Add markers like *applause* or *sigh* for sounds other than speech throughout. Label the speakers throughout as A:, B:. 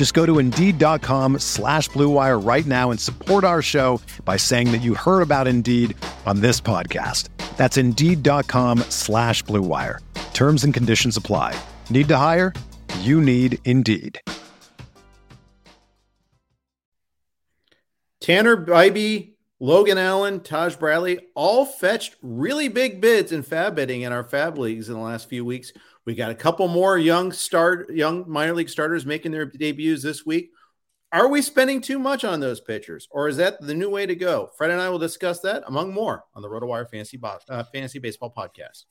A: Just go to Indeed.com slash BlueWire right now and support our show by saying that you heard about Indeed on this podcast. That's Indeed.com slash BlueWire. Terms and conditions apply. Need to hire? You need Indeed.
B: Tanner Bibee, Logan Allen, Taj Bradley all fetched really big bids in fab bidding in our fab leagues in the last few weeks. We got a couple more young start, young minor league starters making their debuts this week. Are we spending too much on those pitchers, or is that the new way to go? Fred and I will discuss that among more on the RotoWire Fantasy Bo- uh, Fantasy Baseball Podcast.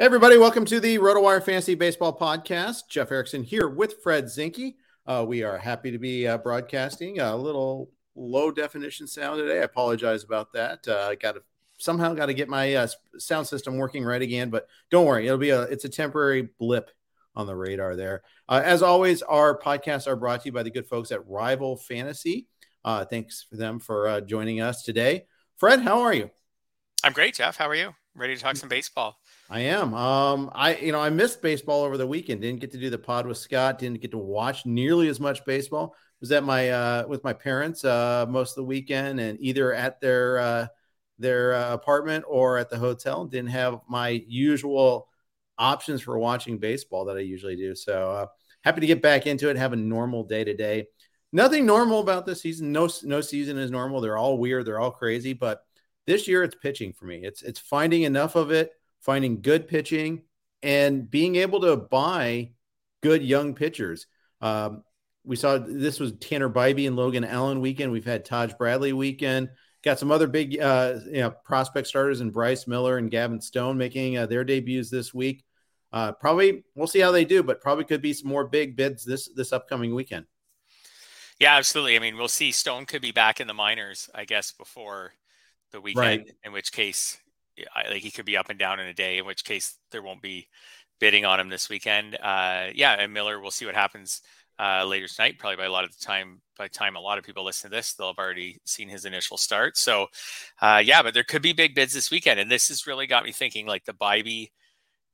B: Hey, everybody, welcome to the RotoWire Fantasy Baseball Podcast. Jeff Erickson here with Fred Zinkie. Uh, we are happy to be uh, broadcasting a little low definition sound today. I apologize about that. Uh, I got to somehow got to get my uh, sound system working right again, but don't worry, it'll be a it's a temporary blip on the radar there. Uh, as always, our podcasts are brought to you by the good folks at Rival Fantasy. Uh, thanks for them for joining us today. Fred, how are you?
C: I'm great, Jeff. How are you? Ready to talk some baseball?
B: I am. Um, I you know I missed baseball over the weekend. Didn't get to do the pod with Scott. Didn't get to watch nearly as much baseball. Was at my uh, with my parents uh, most of the weekend, and either at their uh, their uh, apartment or at the hotel. Didn't have my usual options for watching baseball that I usually do. So uh, happy to get back into it. Have a normal day to day. Nothing normal about this season. No no season is normal. They're all weird. They're all crazy. But this year it's pitching for me. It's it's finding enough of it finding good pitching, and being able to buy good young pitchers. Um, we saw this was Tanner Bibee and Logan Allen weekend. We've had Taj Bradley weekend. Got some other big uh, you know, prospect starters and Bryce Miller and Gavin Stone making uh, their debuts this week. Uh, probably we'll see how they do, but probably could be some more big bids this this upcoming weekend.
C: Yeah, absolutely. I mean, we'll see. Stone could be back in the minors, I guess, before the weekend. Right. In which case, like he could be up and down in a day, in which case there won't be bidding on him this weekend. Uh, yeah, and Miller, we'll see what happens uh, later tonight. Probably by a lot of the time, by time a lot of people listen to this, they'll have already seen his initial start. So, uh, yeah, but there could be big bids this weekend, and this has really got me thinking. Like the Bibee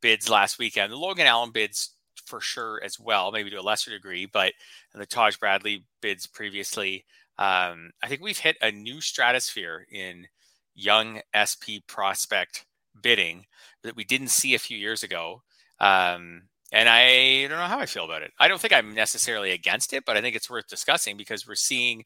C: bids last weekend, the Logan Allen bids for sure as well, maybe to a lesser degree, but the Taj Bradley bids previously. Um, I think we've hit a new stratosphere in young SP prospect bidding that we didn't see a few years ago. Um, and I don't know how I feel about it. I don't think I'm necessarily against it, but I think it's worth discussing because we're seeing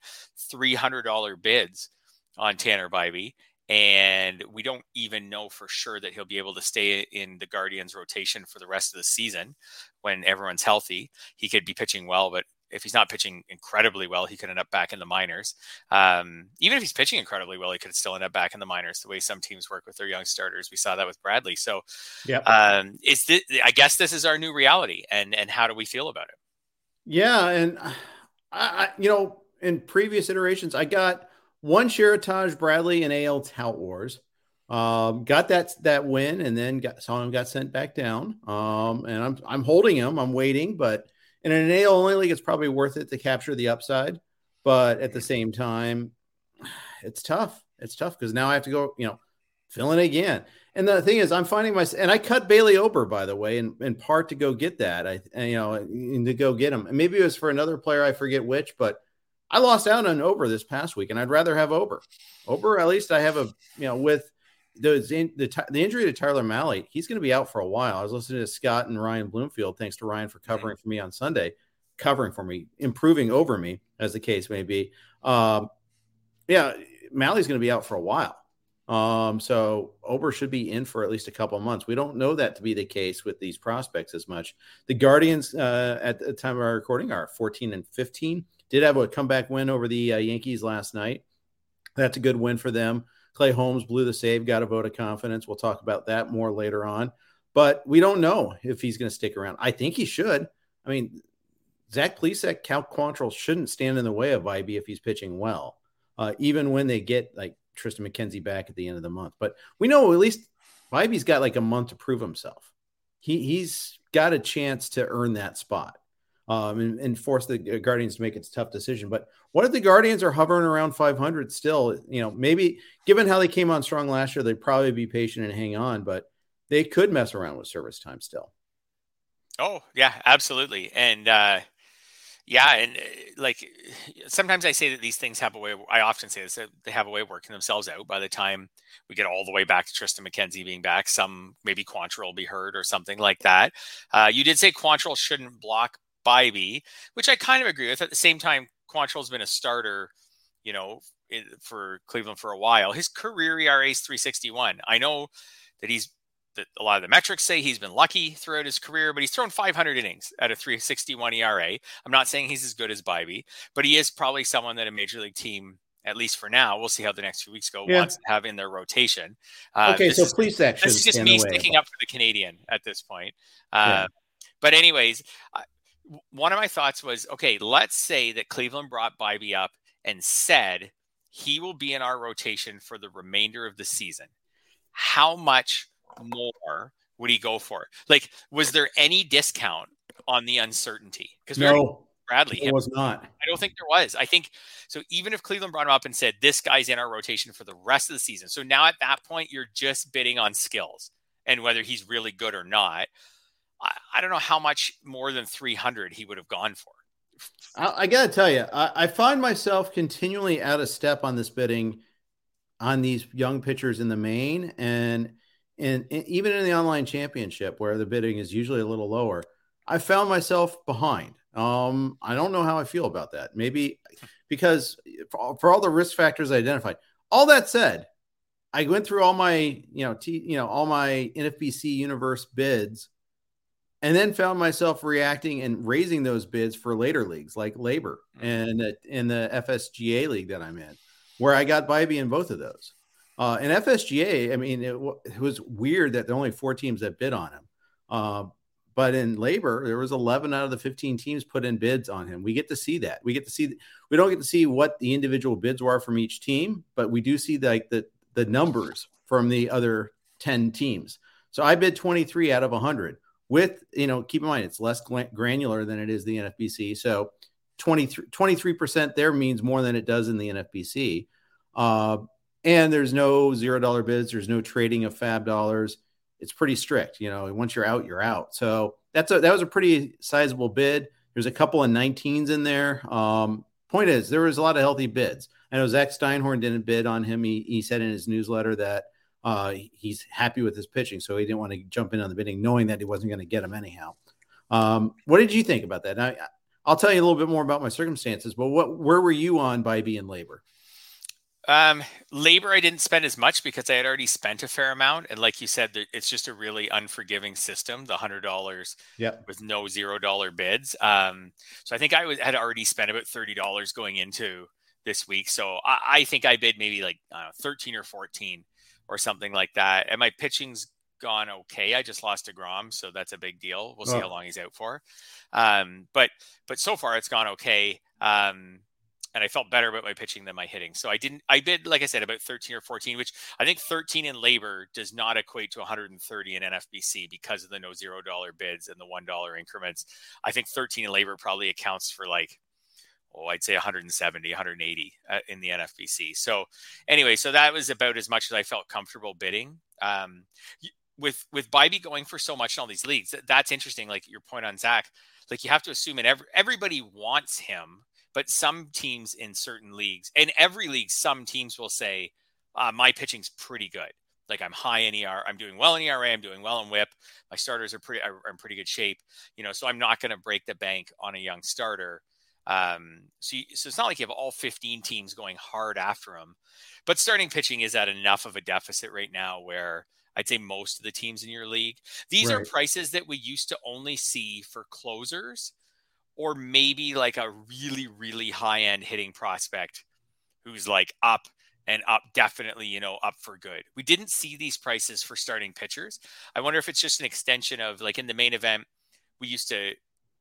C: $300 bids on Tanner Bibee. And we don't even know for sure that he'll be able to stay in the Guardians rotation for the rest of the season when everyone's healthy. He could be pitching well, but if he's not pitching incredibly well, he could end up back in the minors. Um, even if he's pitching incredibly well, he could still end up back in the minors. The way some teams work with their young starters, we saw that with Bradley. So, yeah, um, is this, I guess this is our new reality, and and how do we feel about it?
B: Yeah, and I, I you know, in previous iterations, I got one share of Taj Bradley in AL Tout Wars. Um, got that that win, and then got, saw him got sent back down. Um, and I'm I'm holding him. I'm waiting, but in an AL only league, it's probably worth it to capture the upside. But at the same time, *sighs* it's tough. It's tough because now I have to go, you know, fill in again. And the thing is, I'm finding my and I cut Bailey Ober by the way, in, in part to go get that. I you know to go get him. And maybe it was for another player, I forget which, but I lost out on Ober this past week, and I'd rather have Ober. Ober, at least I have a you know with the, the the injury to Tyler Mahle, he's going to be out for a while. I was listening to Scott and Ryan Bloomfield. Thanks to Ryan for covering mm-hmm. for me on Sunday, covering for me, improving over me, as the case may be. Um, yeah, Mahle's going to be out for a while. Um, so Ober should be in for at least a couple months. We don't know that to be the case with these prospects as much. The Guardians, uh, at the time of our recording, are 14 and 15. Did have a comeback win over the uh, Yankees last night. That's a good win for them. Clay Holmes blew the save, got a vote of confidence. We'll talk about that more later on. But we don't know if he's going to stick around. I think he should. I mean, Zach Plesac, Cal Quantrill shouldn't stand in the way of Bibee if he's pitching well, uh, even when they get like Triston McKenzie back at the end of the month. But we know at least Bibee's got like a month to prove himself. He he's got a chance to earn that spot. Um, and, and, force the Guardians to make its tough decision. But what if the Guardians are hovering around 500 still? You know, maybe given how they came on strong last year, they'd probably be patient and hang on, but they could mess around with service time still.
C: Oh, yeah, absolutely. And uh, yeah, and uh, like sometimes I say that these things have a way. I often say this: they have a way of working themselves out. By the time we get all the way back to Triston McKenzie being back, some maybe Quantrill will be hurt or something like that. Uh, you did say Quantrill shouldn't block Bibee, which I kind of agree with. At the same time, Quantrill's been a starter, you know, in, for Cleveland for a while. His career ERA is 361. I know that he's that a lot of the metrics say he's been lucky throughout his career, but he's thrown 500 innings at a 361 ERA. I'm not saying he's as good as Bibee, but he is probably someone that a major league team, at least for now, we'll see how the next few weeks go, yeah. wants to have in their rotation.
B: Uh, okay, so please section.
C: This is just me sticking up for the Canadian at this point. Uh, yeah. But anyways, one of my thoughts was, okay, let's say that Cleveland brought Bibee up and said he will be in our rotation for the remainder of the season. How much more would he go for? Like, was there any discount on the uncertainty?
B: Because no,
C: Bradley
B: it was not.
C: I don't think there was. I think so. Even if Cleveland brought him up and said this guy's in our rotation for the rest of the season, so now at that point you're just bidding on skills and whether he's really good or not. I, I don't know how much more than 300 he would have gone for.
B: I, I got to tell you, I, I find myself continually out of step on this bidding on these young pitchers in the main and and, even in the online championship where the bidding is usually a little lower, I found myself behind. Um, I don't know how I feel about that. Maybe because for, for all the risk factors I identified. All that said, I went through all my, you know, T, you know, all my NFBC universe bids and then found myself reacting and raising those bids for later leagues like labor mm-hmm. and in the FSGA league that I'm in, where I got Bibee in both of those. Uh, and FSGA, I mean, it, it, was weird that there are only four teams that bid on him. Uh, but in labor, there was 11 out of the 15 teams put in bids on him. We get to see that. We get to see. We don't get to see what the individual bids were from each team, but we do see like the the numbers from the other 10 teams. So I bid 23 out of 100. With you know, keep in mind it's less granular than it is the NFBC. So 23 percent there means more than it does in the NFBC. Uh, and there's no zero dollar bids there's no trading of fab dollars. It's pretty strict you know once you're out you're out. So that's a that was a pretty sizable bid. There's a couple of 19s in there. Um, point is there was a lot of healthy bids. I know zach steinhorn didn't bid on him. He, he said in his newsletter that uh, he's happy with his pitching so he didn't want to jump in on the bidding knowing that he wasn't going to get him anyhow um, what did you think about that now, i'll tell you a little bit more about my circumstances but what where were you on by being labor
C: um, labor, I didn't spend as much because I had already spent a fair amount, and like you said, it's just a really unforgiving system. The hundred dollars,
B: yeah,
C: with no zero dollar bids. Um, so I think I was, had already spent about thirty dollars going into this week. So I, I think I bid maybe like know, thirteen or fourteen or something like that. And my pitching's gone okay. I just lost deGrom, so that's a big deal. We'll see oh. how long he's out for. Um, but but so far it's gone okay. Um, and I felt better about my pitching than my hitting. So I didn't. I bid, like I said, about 13 or 14, which I think 13 in labor does not equate to 130 in NFBC because of the no zero dollar bids and the one dollar increments. I think 13 in labor probably accounts for like, oh, I'd say 170, 180 uh, in the NFBC. So anyway, so that was about as much as I felt comfortable bidding. Um, with with Bibee going for so much in all these leagues, that's interesting. Like your point on Zach, like you have to assume, and every, everybody wants him but some teams in certain leagues, in every league, some teams will say, uh, my pitching's pretty good. like I'm high in ER, I'm doing well in ERA, I'm doing well in WHIP. My starters are pretty, in pretty good shape, you know. So I'm not going to break the bank on a young starter. Um, so, you, so it's not like you have all 15 teams going hard after him, but starting pitching is at enough of a deficit right now where I'd say most of the teams in your league. These right. are prices that we used to only see for closers or maybe like a really, really high end hitting prospect who's like up and up definitely, you know, up for good. We didn't see these prices for starting pitchers. I wonder if it's just an extension of like in the main event, we used to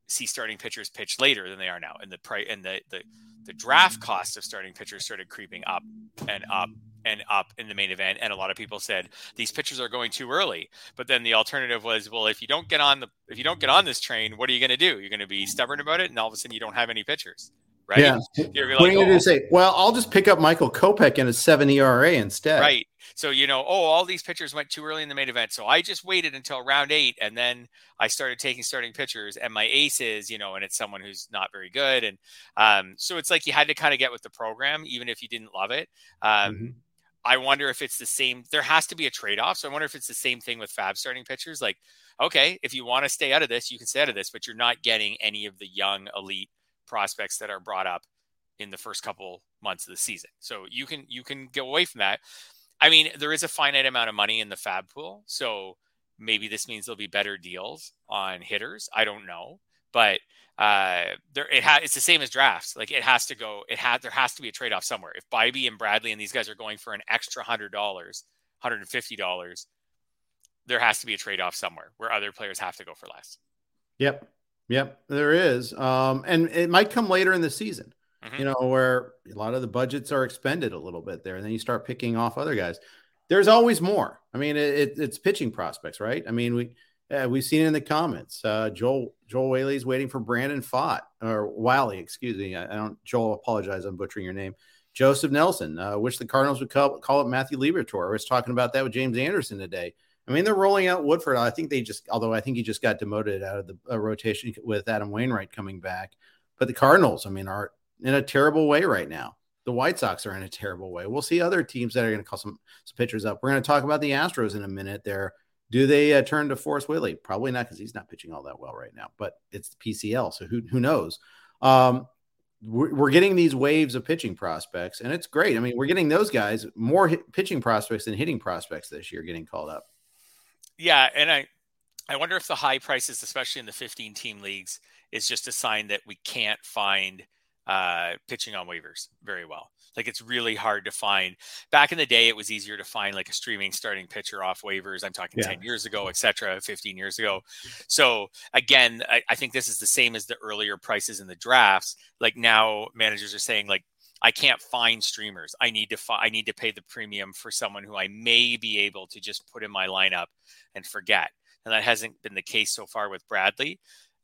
C: see starting pitchers pitch later than they are now. And the price and the, the the draft cost of starting pitchers started creeping up and up and up in the main event. And a lot of people said these pitchers are going too early. But then the alternative was, well, if you don't get on the if you don't get on this train, what are you going to do? You're going to be stubborn about it, and all of a sudden you don't have any pitchers right?
B: Yeah. You're like, what are you oh. going to say? Well, I'll just pick up Michael Kopech in a seven ERA instead.
C: Right. So, you know, oh, all these pitchers went too early in the main event. So I just waited until round eight and then I started taking starting pitchers and my ace is, you know, and it's someone who's not very good. And um, so it's like you had to kind of get with the program, even if you didn't love it. Um, mm-hmm. I wonder if it's the same. There has to be a trade off. So I wonder if it's the same thing with Fab starting pitchers. Like, okay, if you want to stay out of this, you can stay out of this, but you're not getting any of the young elite prospects that are brought up in the first couple months of the season. So you can you can go away from that. I mean, there is a finite amount of money in the fab pool, so maybe this means there'll be better deals on hitters. I don't know, but uh, there it ha- it's the same as drafts. Like it has to go. It had there has to be a trade off somewhere. If Bibee and Bradley and these guys are going for an extra hundred dollars, hundred and fifty dollars, there has to be a trade off somewhere where other players have to go for less.
B: Yep, yep, there is, um, and it might come later in the season mm-hmm. you know, where a lot of the budgets are expended a little bit there, and then you start picking off other guys. There's always more. I mean, it, it, it's pitching prospects, right? I mean, we uh, we've seen in the comments. Uh, Joel Joel Whaley's waiting for Brandon Pfaadt or Wiley, excuse me. I, I, don't. Joel, apologize. I'm butchering your name. Joseph Nelson. Uh, wish the Cardinals would call, call it Matthew Liberatore. I was talking about that with James Anderson today. I mean, they're rolling out Woodford. I think they just, although I think he just got demoted out of the uh, rotation with Adam Wainwright coming back. But the Cardinals, I mean, are in a terrible way right now. The White Sox are in a terrible way. We'll see other teams that are going to call some, some pitchers up. We're going to talk about the Astros in a minute there. Do they uh, turn to Forrest Whitley? Probably not because he's not pitching all that well right now, but it's PCL. So who, who knows? Um, we're, we're getting these waves of pitching prospects, and it's great. I mean, we're getting those guys more hit, pitching prospects than hitting prospects this year getting called up.
C: Yeah. And I, I wonder if the high prices, especially in the 15 team leagues, is just a sign that we can't find – uh, pitching on waivers very well. Like it's really hard to find. Back in the day, it was easier to find like a streaming starting pitcher off waivers. I'm talking yeah. 10 years ago, etc., 15 years ago. So again, I, I think this is the same as the earlier prices in the drafts. Like now, managers are saying like I can't find streamers. I need to fi- I need to pay the premium for someone who I may be able to just put in my lineup and forget. And that hasn't been the case so far with Bradley.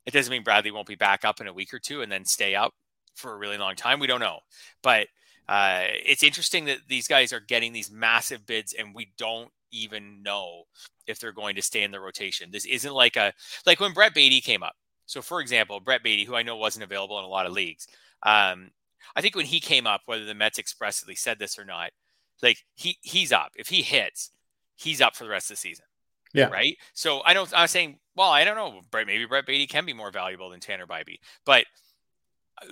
C: It doesn't mean Bradley won't be back up in a week or two and then stay up for a really long time. We don't know, but uh, it's interesting that these guys are getting these massive bids, and we don't even know if they're going to stay in the rotation. This isn't like a like when Brett Baty came up. So, for example, Brett Baty, who I know wasn't available in a lot of leagues, um, I think when he came up, whether the Mets expressly said this or not, like he he's up. If he hits, he's up for the rest of the season.
B: Yeah.
C: Right. So I don't. I'm saying, well, I don't know. Brett, maybe Brett Baty can be more valuable than Tanner Bibee, but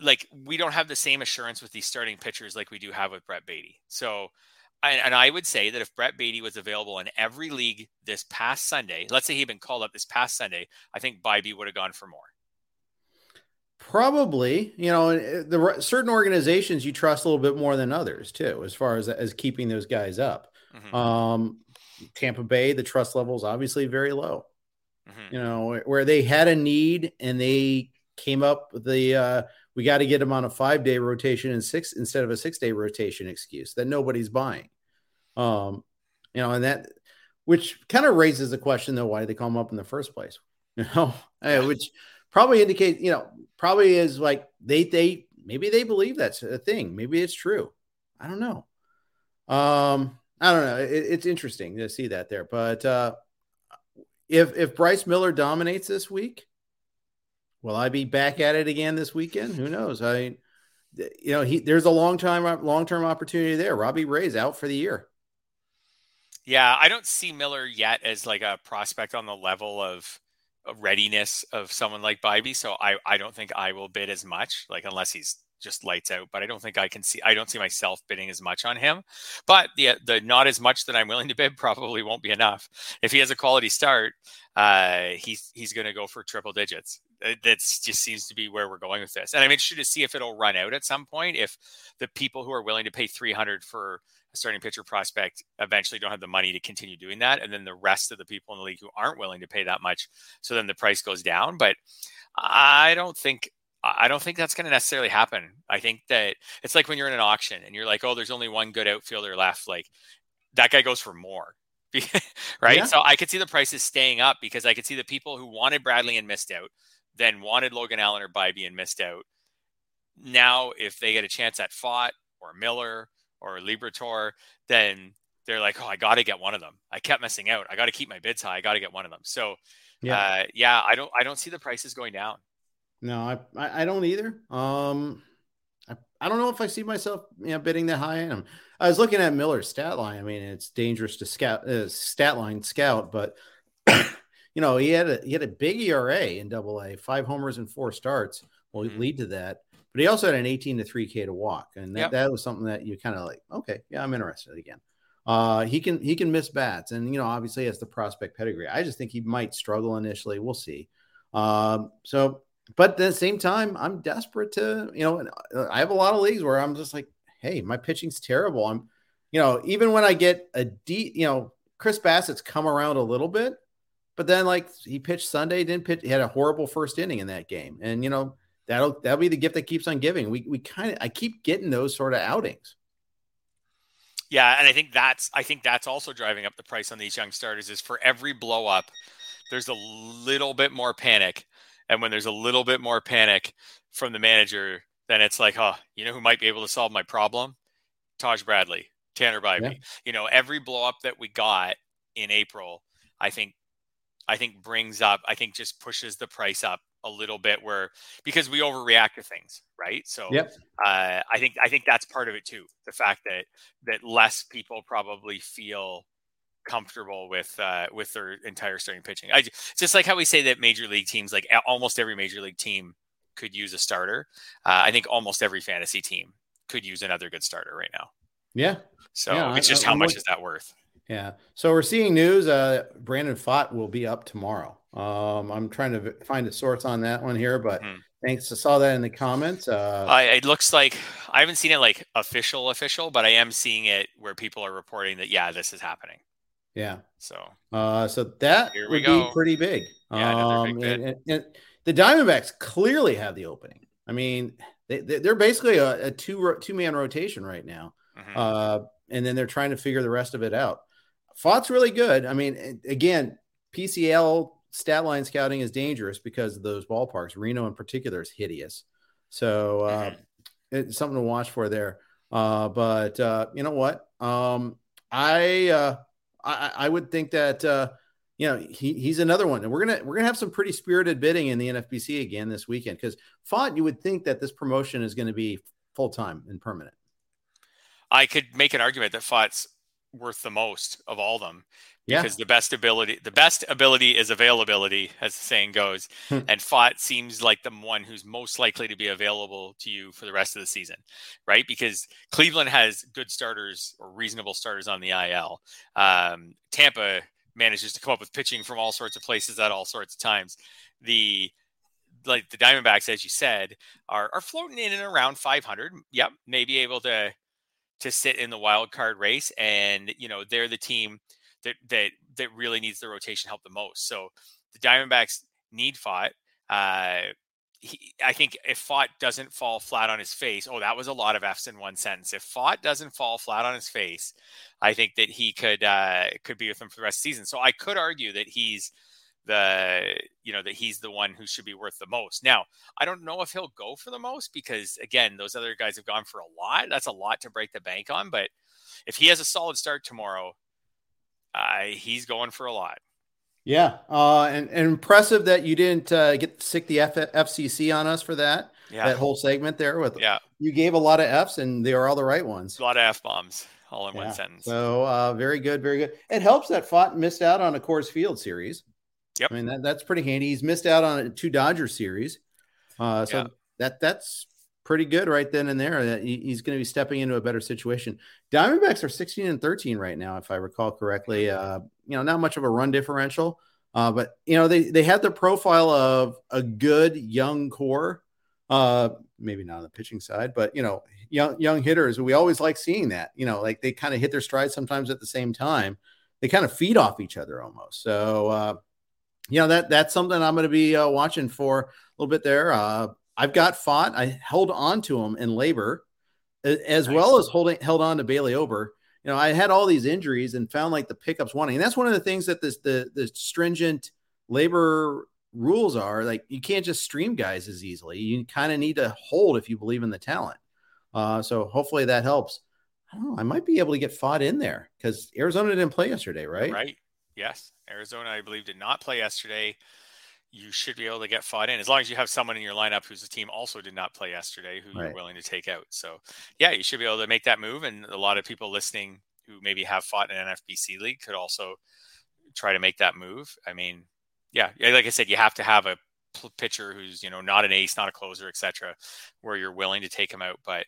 C: like we don't have the same assurance with these starting pitchers like we do have with Brett Baty. So, and I would say that if Brett Baty was available in every league this past Sunday, let's say he'd been called up this past Sunday, I think Bibee would have gone for more.
B: Probably, you know, eh, the certain organizations you trust a little bit more than others too, as far as as keeping those guys up. Mm-hmm. Um, Tampa Bay, the trust level is obviously very low. Mm-hmm. You know, where they had a need and they came up with the uh, we got to get him on a five day rotation and six instead of a six day rotation excuse that nobody's buying. Um, you know, and that which kind of raises the question though, why did they call him up in the first place? *laughs* You know, which probably indicates, you know, probably is like they they maybe they believe that's a thing. Maybe it's true. I don't know. Um, I don't know. It, it's interesting to see that there, but uh, if if Bryce Miller dominates this week, Will I be back at it again this weekend? Who knows? I, you know, he there's a long time, uh, long term opportunity there. Robbie Ray's out for the year.
C: Yeah, I don't see Miller yet as like a prospect on the level of, of readiness of someone like Bibee. So I, I don't think I will bid as much, like unless he's just lights out. But I don't think I can see. I don't see myself bidding as much on him. But the the not as much that I'm willing to bid *laughs* probably won't be enough. If he has a quality start, uh, he's he's going to go for triple digits. That just seems to be where we're going with this. And I'm interested to see if it'll run out at some point. If the people who are willing to pay 300 for a starting pitcher prospect eventually don't have the money to continue doing that, and then the rest of the people in the league who aren't willing to pay that much, so then the price goes down. But I don't think I don't think that's going to necessarily happen. I think that it's like when you're in an auction and you're like, oh, there's only one good outfielder left. Like that guy goes for more. *laughs* right. Yeah. So I could see the prices staying up because I could see the people who wanted Bradley and missed out, then wanted Logan Allen or Bibee and missed out. Now, if they get a chance at Pfaadt or Miller or Liberatore, then they're like, oh, I got to get one of them. I kept missing out. I got to keep my bids high. I got to get one of them. So, yeah, uh, yeah, I don't, I don't see the prices going down.
B: No, I, I, I don't either. Um, I, I don't know if I see myself, you know, bidding that high. And I was looking at Miller's stat line. I mean, it's dangerous to scout uh, stat line scout, but *coughs* you know, he had a he had a big ERA in Double A, five homers and four starts will mm-hmm. lead to that. But he also had an 18 to 3K to walk, and that, yep. that was something that you kind of like, okay, yeah, I'm interested again. Uh, he can he can miss bats, and you know, obviously has the prospect pedigree. I just think he might struggle initially. We'll see. Um, so but at the same time, I'm desperate to, you know, uh, I have a lot of leagues where I'm just like, hey, my pitching's terrible. I'm, you know, even when I get a deep, you know, Chris Bassitt's come around a little bit, but then like he pitched Sunday, didn't pitch, he had a horrible first inning in that game. And, you know, that'll, that'll be the gift that keeps on giving. We, we kind of, I keep getting those sort of outings.
C: Yeah. And I think that's, I think that's also driving up the price on these young starters is for every blow up, there's a little bit more panic and when there's a little bit more panic from the manager, then it's like, oh, you know who might be able to solve my problem? Taj Bradley, Tanner Bibee. Yeah. You know, every blow up that we got in April, I think I think brings up, I think just pushes the price up a little bit where because we overreact to things, right? So yep. uh, I think I think that's part of it too. The fact that that less people probably feel comfortable with uh, with their entire starting pitching. I just like how we say that major league teams, like almost every major league team, could use a starter. Uh, I think almost every fantasy team could use another good starter right now.
B: Yeah.
C: So
B: yeah,
C: it's just I, how much is that worth?
B: Yeah. So we're seeing news. Uh, Brandon Pfaadt will be up tomorrow. Um, I'm trying to find a source on that one here, but mm. thanks. I saw that in the comments. Uh,
C: uh, it looks like I haven't seen it like official, official, but I am seeing it where people are reporting that yeah, this is happening.
B: Yeah.
C: So,
B: uh, so that would go. be pretty big. Yeah, um, big and, and, and, the Diamondbacks clearly have the opening. I mean, they, they're basically a, a two two man rotation right now, mm-hmm. uh, and then they're trying to figure the rest of it out. Pfaadt's really good. I mean, again, PCL stat line scouting is dangerous because of those ballparks. Reno, in particular, is hideous. So uh, mm-hmm. it's something to watch for there. Uh, but uh, you know what? Um, I uh, I, I would think that uh, you know he, he's another one, and we're gonna we're gonna have some pretty spirited bidding in the NFBC again this weekend because Pfaadt, you would think that this promotion is going to be full time and permanent.
C: I could make an argument that Pfaadt's worth the most of all them because yeah. the best ability the best ability is availability as the saying goes hmm. and Pfaadt seems like the one who's most likely to be available to you for the rest of the season right because Cleveland has good starters or reasonable starters on the IL um, Tampa manages to come up with pitching from all sorts of places at all sorts of times the like the Diamondbacks as you said are are floating in and around 500 yep maybe able to to sit in the wild card race and you know they're the team that that that really needs the rotation help the most. So the Diamondbacks need Pfaadt. Uh, he, I think if Pfaadt doesn't fall flat on his face, oh, that was a lot of F's in one sentence. If Pfaadt doesn't fall flat on his face, I think that he could uh, could be with them for the rest of the season. So I could argue that he's the you know that he's the one who should be worth the most. Now I don't know if he'll go for the most because again those other guys have gone for a lot. That's a lot to break the bank on. But if he has a solid start tomorrow, uh, he's going for a lot.
B: Yeah, uh, and, and impressive that you didn't uh, get sick the F- FCC on us for that. Yeah. That whole segment there with
C: yeah,
B: you gave a lot of Fs and they are all the right ones.
C: A lot of F bombs. all in yeah. one sentence.
B: So uh, very good, very good. It helps that Pfaadt missed out on a Coors Field series.
C: Yep.
B: I mean that, that's pretty handy. He's missed out on two Dodger series. Uh, so yeah. that that's pretty good right then and there. That he's going to be stepping into a better situation. Diamondbacks are 16 and 13 right now, if I recall correctly. Uh, you know, not much of a run differential, uh, but you know they they had the profile of a good young core. Uh, maybe not on the pitching side, but you know, young young hitters. We always like seeing that. You know, like they kind of hit their stride sometimes at the same time. They kind of feed off each other almost. So, uh, you know that that's something I'm going to be uh, watching for a little bit there. Uh, I've got Pfaadt. I held on to him in labor, as nice. well as holding held on to Bailey Ober. You know, I had all these injuries and found like the pickups wanting. And that's one of the things that this the the stringent labor rules are like you can't just stream guys as easily. You kind of need to hold if you believe in the talent. Uh, so hopefully that helps. I don't know. I might be able to get Pfaadt in there because Arizona didn't play yesterday, right?
C: Right. Yes. Arizona, I believe, did not play yesterday. You should be able to get Pfaadt in as long as you have someone in your lineup whose team also did not play yesterday who right. you're willing to take out. So, yeah, you should be able to make that move. And a lot of people listening who maybe have Pfaadt in an NFBC league could also try to make that move. I mean, yeah, like I said, you have to have a pitcher who's you know not an ace, not a closer, etc., where you're willing to take him out. But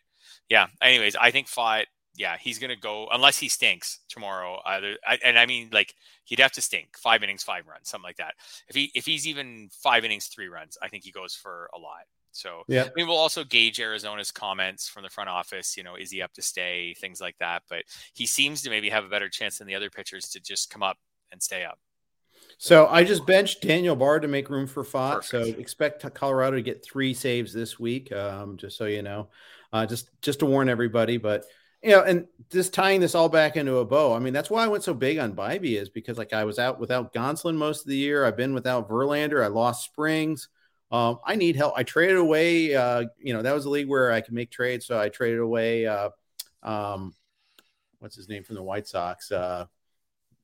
C: yeah, anyways, I think Pfaadt, yeah, he's gonna go unless he stinks tomorrow. Either I, and I mean like he'd have to stink five innings, five runs, something like that. If he if he's even five innings, three runs, I think he goes for a lot. So yeah, I mean we'll also gauge Arizona's comments from the front office. You know, is he up to stay? Things like that. But he seems to maybe have a better chance than the other pitchers to just come up and stay up.
B: So I just benched Daniel Bard to make room for Pfaadt. So expect Colorado to get three saves this week, um, just so you know, uh, just just to warn everybody. But you know, and just tying this all back into a bow. I mean, that's why I went so big on Bibee is because like I was out without Gonsolin most of the year. I've been without Verlander. I lost Springs. Um, I need help. I traded away. Uh, you know, that was a league where I could make trades, so I traded away. Uh, um, what's his name from the White Sox? Uh,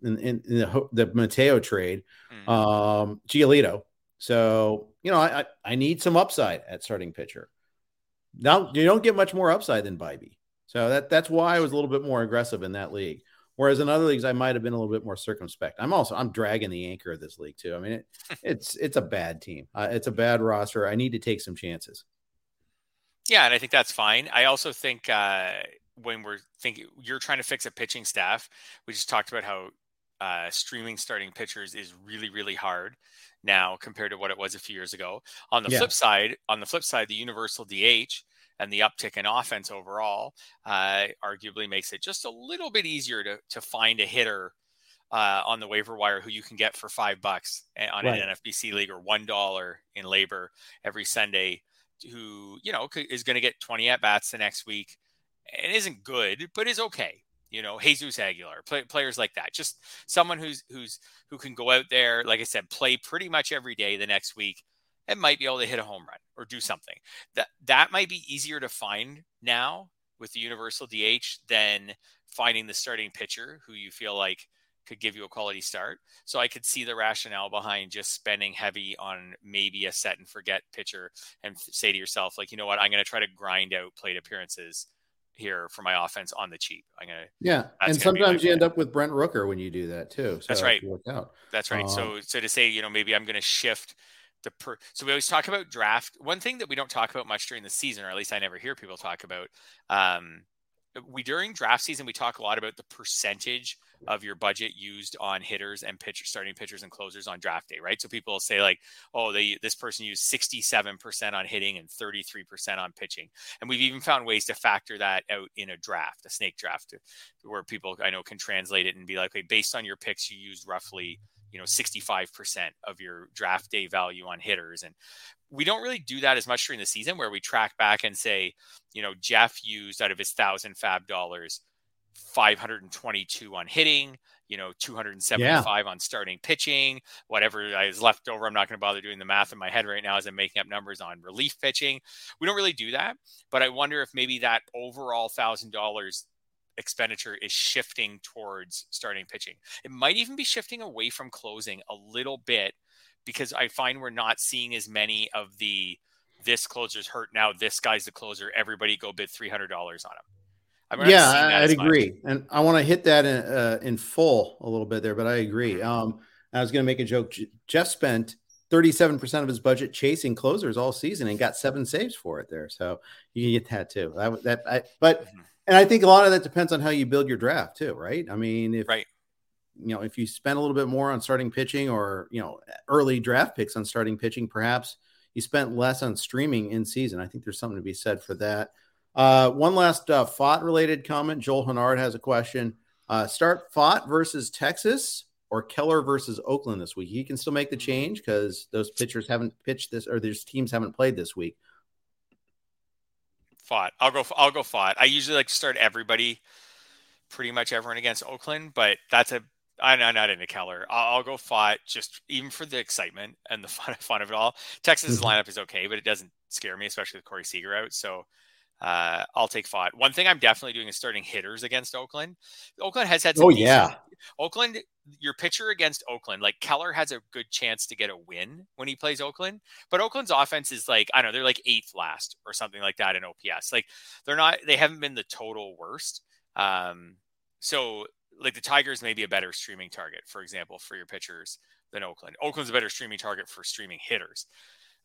B: in, in, in the, the Mateo trade, mm. um, Giolito. So, you know, I, I need some upside at starting pitcher. Now, you don't get much more upside than Bibee. So that that's why I was a little bit more aggressive in that league. Whereas in other leagues, I might have been a little bit more circumspect. I'm also I'm dragging the anchor of this league too. I mean, it, *laughs* it's it's a bad team. Uh, it's a bad roster. I need to take some chances.
C: Yeah, and I think that's fine. I also think uh, when we're thinking you're trying to fix a pitching staff, we just talked about how uh, streaming starting pitchers is really really hard now compared to what it was a few years ago. On the yeah. flip side, on the flip side, the universal DH and the uptick in offense overall uh, arguably makes it just a little bit easier to to find a hitter uh, on the waiver wire who you can get for five bucks eh, on right. an NFBC league or one dollar in labor every Sunday, who you know is going to get twenty at bats the next week and isn't good, but is okay you know, Jesus Aguilar, play, players like that. Just someone who's who's who can go out there, like I said, play pretty much every day the next week and might be able to hit a home run or do something. That that might be easier to find now with the universal DH than finding the starting pitcher who you feel like could give you a quality start. So I could see the rationale behind just spending heavy on maybe a set and forget pitcher and say to yourself, like, you know what, I'm going to try to grind out plate appearances here for my offense on the cheap. I'm gonna
B: yeah, and sometimes you end up with Brent Rooker when you do that too.
C: So that's right. That's right. so um, so to say, you know, maybe I'm gonna shift the per. So we always talk about draft. One thing that we don't talk about much during the season, or at least I never hear people talk about, um, we during draft season we talk a lot about the percentage of your budget used on hitters and pitcher starting pitchers and closers on draft day right so people say like oh they this person used 67% on hitting and 33% on pitching and we've even found ways to factor that out in a draft a snake draft where people i know can translate it and be like okay, based on your picks you used roughly you know 65% of your draft day value on hitters. And we don't really do that as much during the season where we track back and say you know jeff used out of his thousand fab dollars 522 on hitting you know 275 yeah. on starting pitching whatever is left over. I'm not going to bother doing the math in my head right now as i'm making up numbers on relief pitching. We don't really do that but i wonder if maybe that overall thousand dollars expenditure is shifting towards starting pitching. It might even be shifting away from closing a little bit because I find we're not seeing as many of the this closer's hurt now. This guy's the closer. Everybody go bid three hundred dollars on him.
B: yeah, I'd agree, and I want to hit that in, uh, in full a little bit there, but I agree. Mm-hmm. Um, I was going to make a joke. Jeff spent 37% of his budget chasing closers all season and got seven saves for it there. So you can get that too. That, that I, but, mm-hmm. And I think a lot of that depends on how you build your draft too, right? I mean, if,
C: right.
B: you know, if you spend a little bit more on starting pitching or, you know, early draft picks on starting pitching, perhaps you spent less on streaming in season. I think there's something to be said for that. Uh, one last uh, related comment. Joel Hennard has a question. Uh, start Pfaadt versus Texas or Keller versus Oakland this week. He can still make the change because those pitchers haven't pitched this or those teams haven't played this week.
C: Pfaadt. I'll go. I'll go Pfaadt. I usually like to start everybody, pretty much everyone against Oakland, but that's a. I'm not into Keller. I'll, I'll go Pfaadt just even for the excitement and the *laughs* fun, fun of it all. Texas' mm-hmm. lineup is okay, but it doesn't scare me, especially with Corey Seager out. So uh, I'll take Pfaadt. One thing I'm definitely doing is starting hitters against Oakland. Oakland has had
B: some. Oh decent, yeah.
C: Oakland, your pitcher against Oakland, like Keller has a good chance to get a win when he plays Oakland. But Oakland's offense is like I don't know, they're like eighth last or something like that in OPS. Like they're not, they haven't been the total worst. Um, so like the Tigers may be a better streaming target, for example, for your pitchers than Oakland. Oakland's a better streaming target for streaming hitters.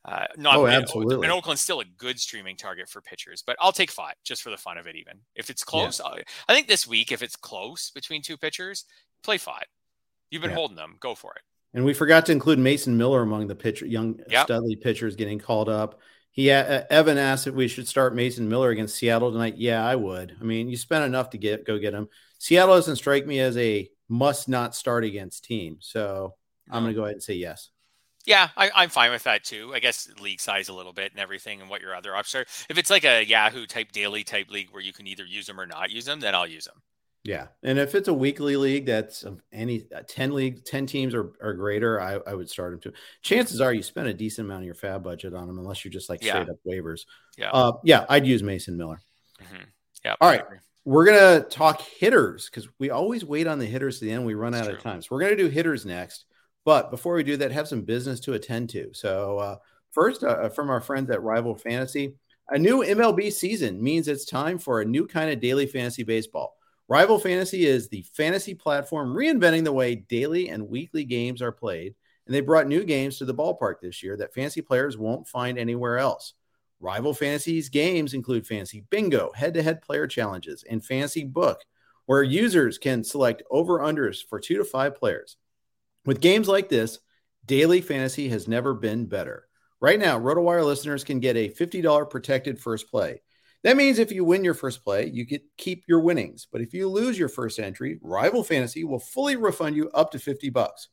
C: Uh, not
B: oh, absolutely.
C: And Oakland's still a good streaming target for pitchers, but I'll take Pfaadt just for the fun of it. Even if it's close, yeah. I think this week if it's close between two pitchers, play Pfaadt. You've been yeah. holding them, go for it.
B: And we forgot to include Mason Miller among the pitcher, young yep. Studley pitchers getting called up. He uh, Evan asked if we should start Mason Miller against Seattle tonight. Yeah, I would. I mean, you spent enough to get go get him. Seattle doesn't strike me as a must not start against team, so no. I'm going to go ahead and say yes.
C: Yeah, I, am fine with that too. I guess league size a little bit and everything, and what your other options are. If it's like a Yahoo type daily type league where you can either use them or not use them, then I'll use them.
B: Yeah, and if it's a weekly league that's any uh, ten league, ten teams or, or greater, I, I would start them too. Chances are you spend a decent amount of your fab budget on them, unless you're just like straight up waivers.
C: Yeah,
B: uh, yeah, I'd use Mason Miller.
C: Mm-hmm. Yeah.
B: All right, we're gonna talk hitters because we always wait on the hitters to the end. We run out of time, so we're gonna do hitters next. But before we do that, have some business to attend to. So, uh, first, uh, from our friends at Rival Fantasy, a new MLB season means it's time for a new kind of daily fantasy baseball. Rival Fantasy is the fantasy platform reinventing the way daily and weekly games are played. And they brought new games to the ballpark this year that fantasy players won't find anywhere else. Rival Fantasy's games include Fantasy Bingo, head to head player challenges, and Fantasy Book, where users can select over unders for two to five players. With games like this, daily fantasy has never been better. Right now, RotoWire listeners can get a $50 protected first play. That means if you win your first play, you get keep your winnings. But if you lose your first entry, Rival Fantasy will fully refund you up to 50 bucks.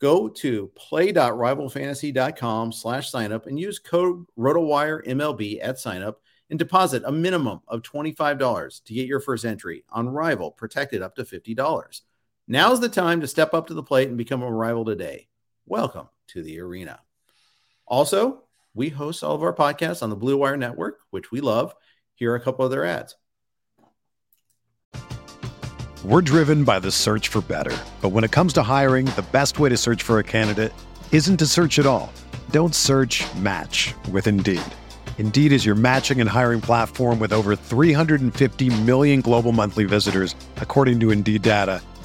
B: Go to play.rivalfantasy.com slash signup and use code RotoWire MLB at signup and deposit a minimum of $25 to get your first entry on Rival protected up to $50. Now's the time to step up to the plate and become a rival today. Welcome to the arena. Also, we host all of our podcasts on the Blue Wire Network, which we love. Here are a couple of their ads.
A: We're driven by the search for better. But when it comes to hiring, the best way to search for a candidate isn't to search at all. Don't search match with Indeed. Indeed is your matching and hiring platform with over 350 million global monthly visitors, according to Indeed data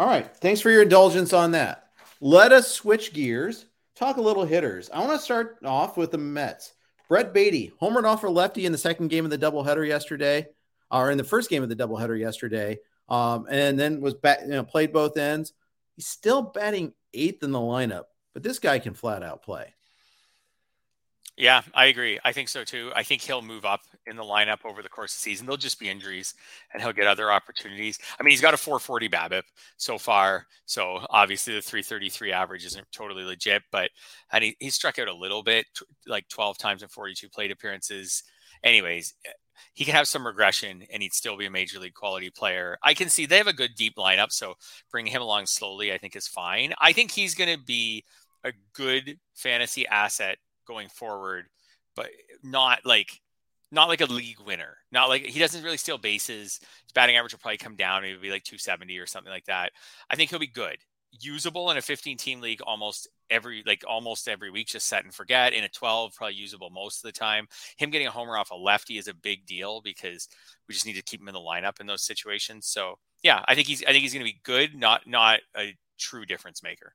B: All right. Thanks for your indulgence on that. Let us switch gears, talk a little hitters. I want to start off with the Mets. Brett Baty homered off for lefty in the second game of the doubleheader yesterday, or in the first game of the doubleheader yesterday, um, and then was back, you know, played both ends. He's still batting eighth in the lineup, but this guy can flat out play.
C: Yeah, I agree. I think so too. I think he'll move up in the lineup over the course of the season. There'll just be injuries and he'll get other opportunities. I mean, he's got a 440 BABIP so far. So obviously the 333 average isn't totally legit, but and he, he struck out a little bit, like 12 times in 42 plate appearances. Anyways, eh, he can have some regression and he'd still be a major league quality player. I can see they have a good deep lineup. So bringing him along slowly, I think is fine. I think he's going to be a good fantasy asset going forward, but not like not like a league winner. Not like he doesn't really steal bases. His batting average will probably come down. Maybe be like 270 or something like that. I think he'll be good. Usable in a 15 team league almost every like almost every week, just set and forget. In a 12, probably usable most of the time. Him getting a homer off a lefty is a big deal because we just need to keep him in the lineup in those situations. So yeah, I think he's I think he's gonna be good, not not a true difference maker.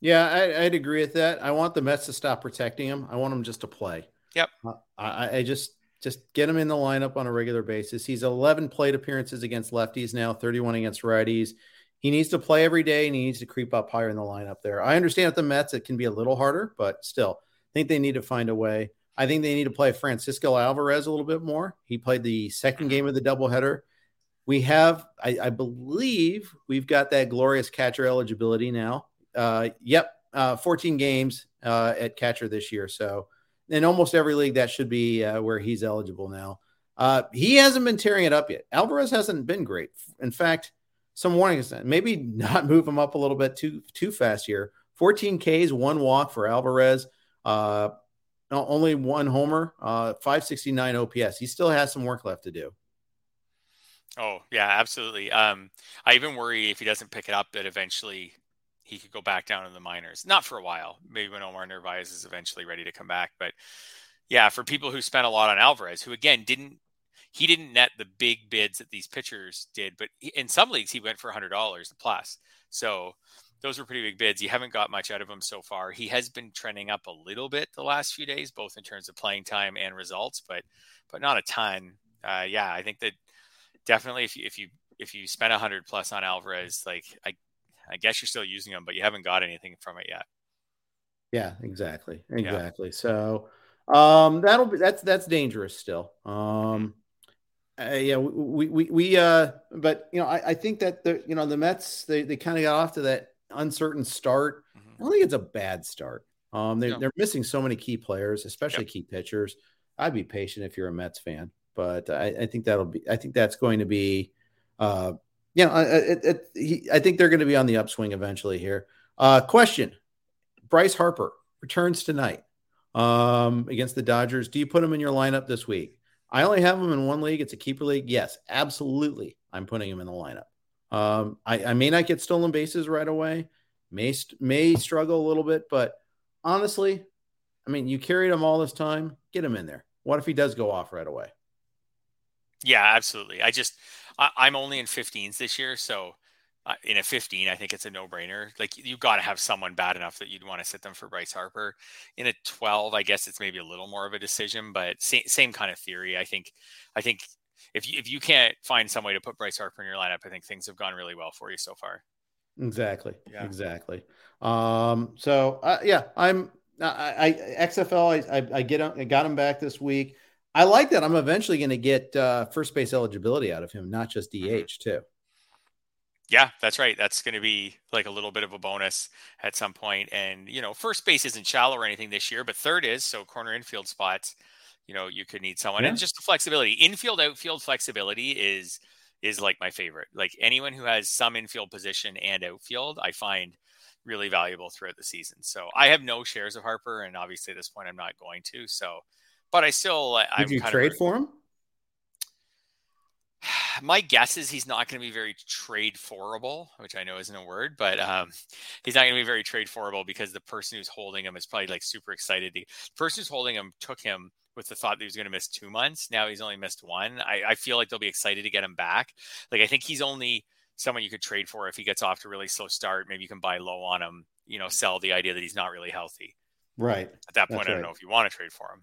B: Yeah, I, would agree with that. I want the Mets to stop protecting him. I want him just to play.
C: Yep.
B: Uh, I, I, just just get him in the lineup on a regular basis. He's 11 plate appearances against lefties now, 31 against righties. He needs to play every day and he needs to creep up higher in the lineup there. I understand at the Mets it can be a little harder, but still, I think they need to find a way. I think they need to play Francisco Alvarez a little bit more. He played the second game of the doubleheader. We have, I, I believe, we've got that glorious catcher eligibility now uh, yep, uh, 14 games uh, at catcher this year. So in almost every league, that should be uh, where he's eligible now. Uh, he hasn't been tearing it up yet. Alvarez hasn't been great. In fact, some warnings. Maybe *laughs* not move him up a little bit too too fast here. 14 Ks, one walk for Alvarez. Uh, only one homer, uh, 569 OPS. He still has some work left to do.
C: Oh yeah, absolutely. Um, I even worry if he doesn't pick it up that eventually he could go back down in the minors. Not for a while. Maybe when Omar Narvaez is eventually ready to come back. But yeah, for people who spent a lot on Alvarez, who again didn't he didn't net the big bids that these pitchers did, but in some leagues he went for hundred dollars plus. So those were pretty big bids. You haven't got much out of him so far. He has been trending up a little bit the last few days, both in terms of playing time and results, but but not a ton. Uh, yeah, I think that definitely if you if you if you spend a hundred plus on Alvarez, like I I guess you're still using them, but you haven't got anything from it yet.
B: Yeah, exactly, exactly. Yeah. So um, that'll be that's that's dangerous still. Um, uh, yeah, we we we uh, but you know, I, I think that the you know the Mets they they kind of got off to that uncertain start. Mm-hmm. I don't think it's a bad start. Um, they, no. they're missing so many key players, especially yep. key pitchers. I'd be patient if you're a Mets fan, but I, I think that'll be. I think that's going to be uh, yeah, it, it, he, I think they're going to be on the upswing eventually here. Uh, question: Bryce Harper returns tonight um, against the Dodgers. Do you put him in your lineup this week? I only have him in one league. It's a keeper league. Yes, absolutely. I'm putting him in the lineup. Um, I, I, may not get stolen bases right away. May may struggle a little bit, but honestly, I mean, you carried him all this time. Get him in there. What if he does go off right away?
C: Yeah, absolutely. I just I, am only in 15s this year, so uh, in a 15, I think it's a no brainer. Like you got to have someone bad enough that you'd want to sit them for Bryce Harper. In a 12, I guess it's maybe a little more of a decision, but same, same kind of theory. I think I think if you, if you can't find some way to put Bryce Harper in your lineup, I think things have gone really well for you so far.
B: Exactly. Yeah. Exactly. Um, so uh, yeah, I'm I, I XFL. I, I, I get I got him back this week. I like that. I'm eventually going to get uh, first base eligibility out of him, not just DH mm-hmm. too.
C: Yeah, that's right. That's going to be like a little bit of a bonus at some point. And you know, first base isn't shallow or anything this year, but third is. So corner infield spots, you know, you could need someone, yeah. and just the flexibility. Infield outfield flexibility is is like my favorite. Like anyone who has some infield position and outfield, I find really valuable throughout the season. So I have no shares of Harper, and obviously at this point I'm not going to. So but I still
B: Did I'm you trade of, for him? *sighs*
C: My guess is he's not going to be very trade forable, which I know isn't a word, but um, he's not going to be very trade forable because the person who's holding him is probably like super excited. To, the person who's holding him took him with the thought that he was going to miss two months. Now he's only missed one. I, I feel like they'll be excited to get him back. Like I think he's only someone you could trade for if he gets off to a really slow start. Maybe you can buy low on him. You know, sell the idea that he's not really healthy.
B: Right.
C: At that point, That's I don't right. know if you want to trade for him.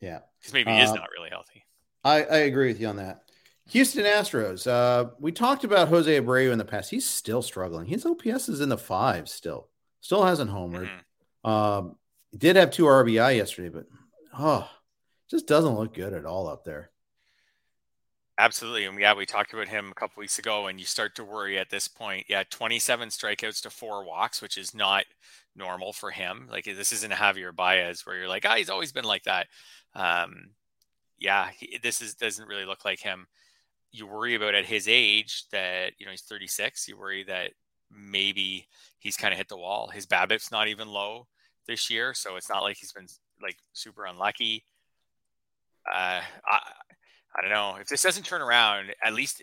B: Yeah.
C: Because maybe he uh, is not really healthy.
B: I, I agree with you on that. Houston Astros. Uh, we talked about Jose Abreu in the past. He's still struggling. His OPS is in the fives still. Still hasn't homered. Mm-hmm. Um, did have two RBI yesterday, but oh, just doesn't look good at all up there.
C: Absolutely. And yeah, we talked about him a couple weeks ago, and you start to worry at this point. Yeah, 27 strikeouts to four walks, which is not normal for him. Like this isn't Javier Baez where you're like, ah, he's always been like that. Um, yeah, he, this is doesn't really look like him. You worry about at his age that you know he's 36. You worry that maybe he's kind of hit the wall. His BABIP's not even low this year, so it's not like he's been like super unlucky. Uh, I, I don't know if this doesn't turn around. At least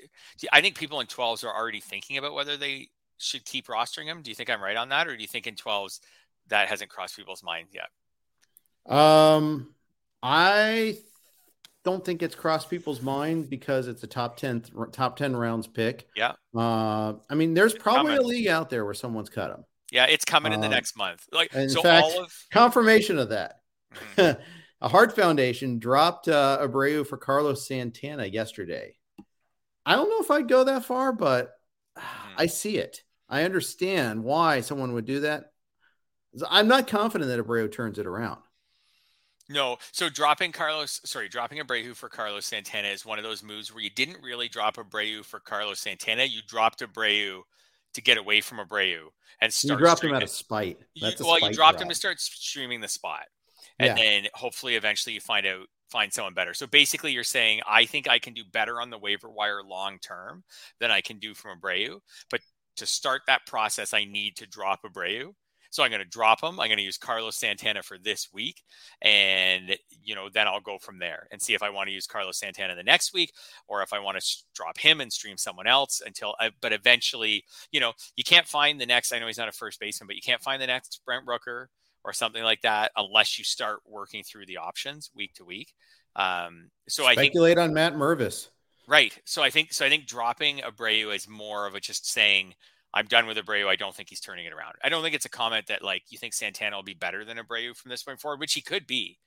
C: I think people in 12s are already thinking about whether they should keep rostering him. Do you think I'm right on that, or do you think in 12s that hasn't crossed people's minds yet?
B: Um, I don't think it's crossed people's mind because it's a top 10 top 10 rounds pick.
C: Yeah.
B: Uh, I mean, there's it's probably coming. a league out there where someone's cut him.
C: Yeah, it's coming in the uh, next month. Like
B: in so fact, all of confirmation of that. Mm-hmm. *laughs* a Heart Foundation dropped uh, Abreu for Carlos Santana yesterday. I don't know if I'd go that far, but mm-hmm. *sighs* I see it. I understand why someone would do that. I'm not confident that Abreu turns it around.
C: No, so dropping Carlos, sorry, dropping Abreu for Carlos Santana is one of those moves where you didn't really drop Abreu for Carlos Santana. You dropped Abreu to get away from Abreu and start.
B: You dropped him out of spite.
C: That's you, well, spite you dropped drop. him to start streaming the spot, and yeah. then hopefully eventually you find out find someone better. So basically, you're saying I think I can do better on the waiver wire long term than I can do from Abreu, but to start that process, I need to drop Abreu. So I'm going to drop him. I'm going to use Carlos Santana for this week, and you know then I'll go from there and see if I want to use Carlos Santana the next week or if I want to drop him and stream someone else until. I, uh, but eventually, you know, you can't find the next. I know he's not a first baseman, but you can't find the next Brent Rooker or something like that unless you start working through the options week to week. Um, so
B: Speculate I
C: speculate
B: on Matt Mervis.
C: Right. So I think so. I think dropping Abreu is more of a just saying I'm done with Abreu. I don't think he's turning it around. I don't think it's a comment that like you think Santana will be better than Abreu from this point forward, which he could be,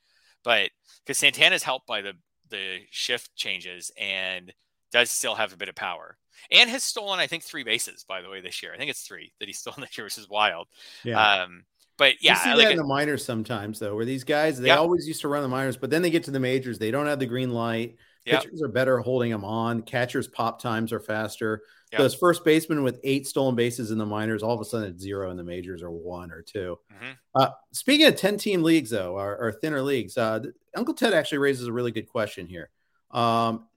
C: but because Santana's helped by the the shift changes and does still have a bit of power and has stolen I think three bases by the way this year. I think it's three that he's *laughs* stolen this year, which is wild. Yeah. Um, but yeah,
B: you see
C: like
B: that in the minors sometimes though, where these guys they always used to run the minors, but then they get to the majors, they don't have the green light. Yep. Pitchers are better holding them on. Catchers' pop times are faster. Yep. Those first basemen with eight stolen bases in the minors, all of a sudden it's zero in the majors or one or 2 mm-hmm. uh, speaking of 10 team leagues, though, or, or thinner leagues, uh, Uncle Ted actually raises a really good question here. Um,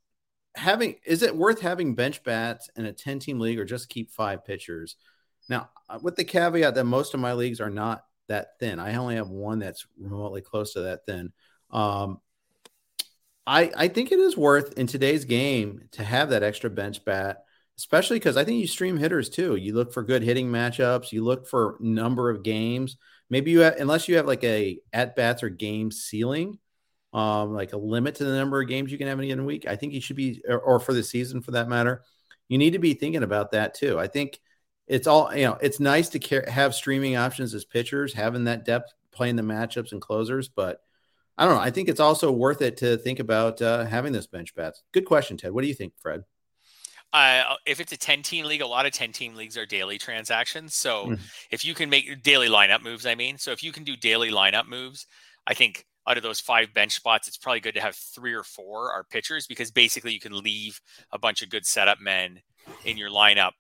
B: having is it worth having bench bats in a 10 team league or just keep five pitchers? Now, uh, with the caveat that most of my leagues are not that thin, I only have one that's remotely close to that thin. Um, I, I think it is worth in today's game to have that extra bench bat, especially because I think you stream hitters too. You look for good hitting matchups. You look for number of games. Maybe you have, unless you have like a at bats or game ceiling, um, like a limit to the number of games you can have in a given week. I think you should be, or, or for the season for that matter. You need to be thinking about that too. I think it's all you know. It's nice to care, have streaming options as pitchers, having that depth, playing the matchups and closers, but I don't know. I think it's also worth it to think about uh, having those bench bats. Good question, Ted. What do you think, Fred?
C: Uh, if it's a 10 team league, a lot of 10 team leagues are daily transactions. So mm. if you can make daily lineup moves, I mean, so if you can do daily lineup moves, I think out of those five bench spots, it's probably good to have three or four are pitchers because basically you can leave a bunch of good setup men in your lineup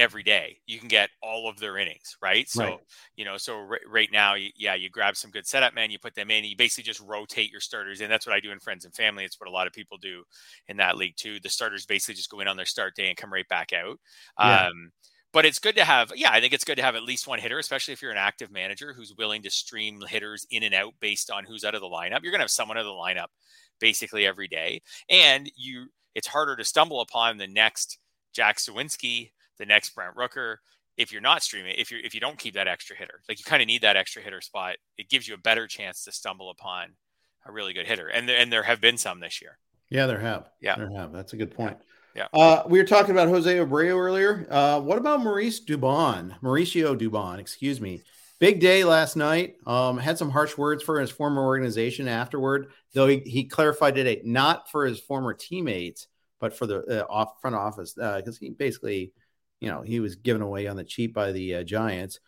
C: every day. You can get all of their innings, right? So, right. you know, so r- right now, you, yeah, you grab some good setup men, you put them in, you basically just rotate your starters. And that's what I do in friends and family. It's what a lot of people do in that league too. The starters basically just go in on their start day and come right back out. Yeah. Um, but it's good to have, yeah, I think it's good to have at least one hitter, especially if you're an active manager who's willing to stream hitters in and out based on who's out of the lineup. You're going to have someone out of the lineup basically every day. And you, it's harder to stumble upon the next Jack Suwinski the next Brent Rooker. If you're not streaming, if you if you don't keep that extra hitter, like you kind of need that extra hitter spot, it gives you a better chance to stumble upon a really good hitter. And there, and there have been some this year.
B: Yeah, there have.
C: Yeah,
B: there have. That's a good point.
C: Yeah.
B: Uh, we were talking about Jose Abreu earlier. Uh, what about Maurice Dubon? Mauricio Dubon, excuse me. Big day last night. Um, had some harsh words for his former organization afterward, though he, he clarified today, not for his former teammates, but for the uh, off front office, because uh, he basically you know, he was given away on the cheap by the uh, Giants.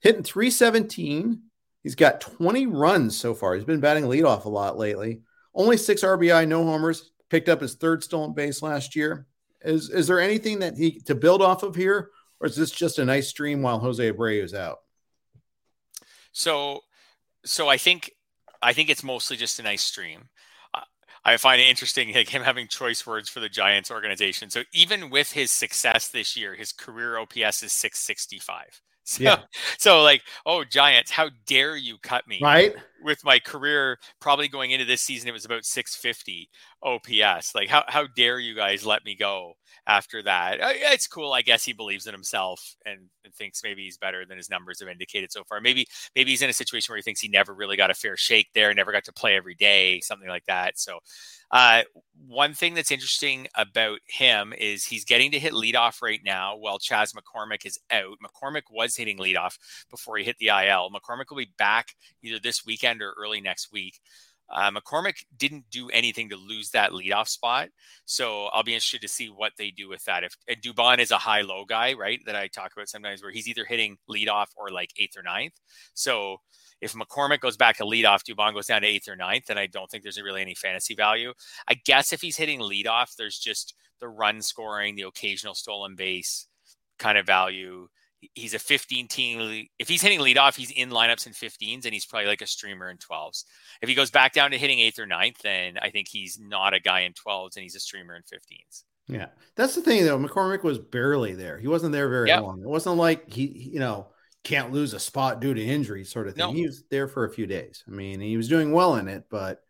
B: Hitting 317. He's got 20 runs so far. He's been batting leadoff a lot lately. Only six RBI, no homers. Picked up his third stolen base last year. Is is there anything that he to build off of here, or is this just a nice stream while Jose Abreu is out?
C: So, so I think I think it's mostly just a nice stream. I find it interesting, like him having choice words for the Giants organization. So even with his success this year, his career OPS is 665. *laughs* So, yeah. so like, oh, Giants, how dare you cut me?
B: Right.
C: With my career, probably going into this season, it was about 650 OPS. Like, how, how dare you guys let me go after that? It's cool. I guess he believes in himself and, and thinks maybe he's better than his numbers have indicated so far. Maybe, maybe he's in a situation where he thinks he never really got a fair shake there, never got to play every day, something like that. So, uh, one thing that's interesting about him is he's getting to hit leadoff right now while Chas McCormick is out. McCormick was hitting leadoff before he hit the IL. McCormick will be back either this weekend or early next week. Uh, McCormick didn't do anything to lose that leadoff spot, so I'll be interested to see what they do with that. If Dubon is a high-low guy, right, that I talk about sometimes, where he's either hitting leadoff or like eighth or ninth. So if McCormick goes back to leadoff, Dubon goes down to eighth or ninth, then I don't think there's really any fantasy value. I guess if he's hitting leadoff, there's just the run scoring, the occasional stolen base kind of value. He's a 15 team. If he's hitting leadoff, he's in lineups in 15s, and he's probably like a streamer in 12s. If he goes back down to hitting eighth or ninth, then I think he's not a guy in 12s, and he's a streamer in 15s.
B: Yeah, that's the thing though. McCormick was barely there. He wasn't there very yep. long. It wasn't like he, you know, can't lose a spot due to injury sort of thing. No. He was there for a few days. I mean, he was doing well in it, but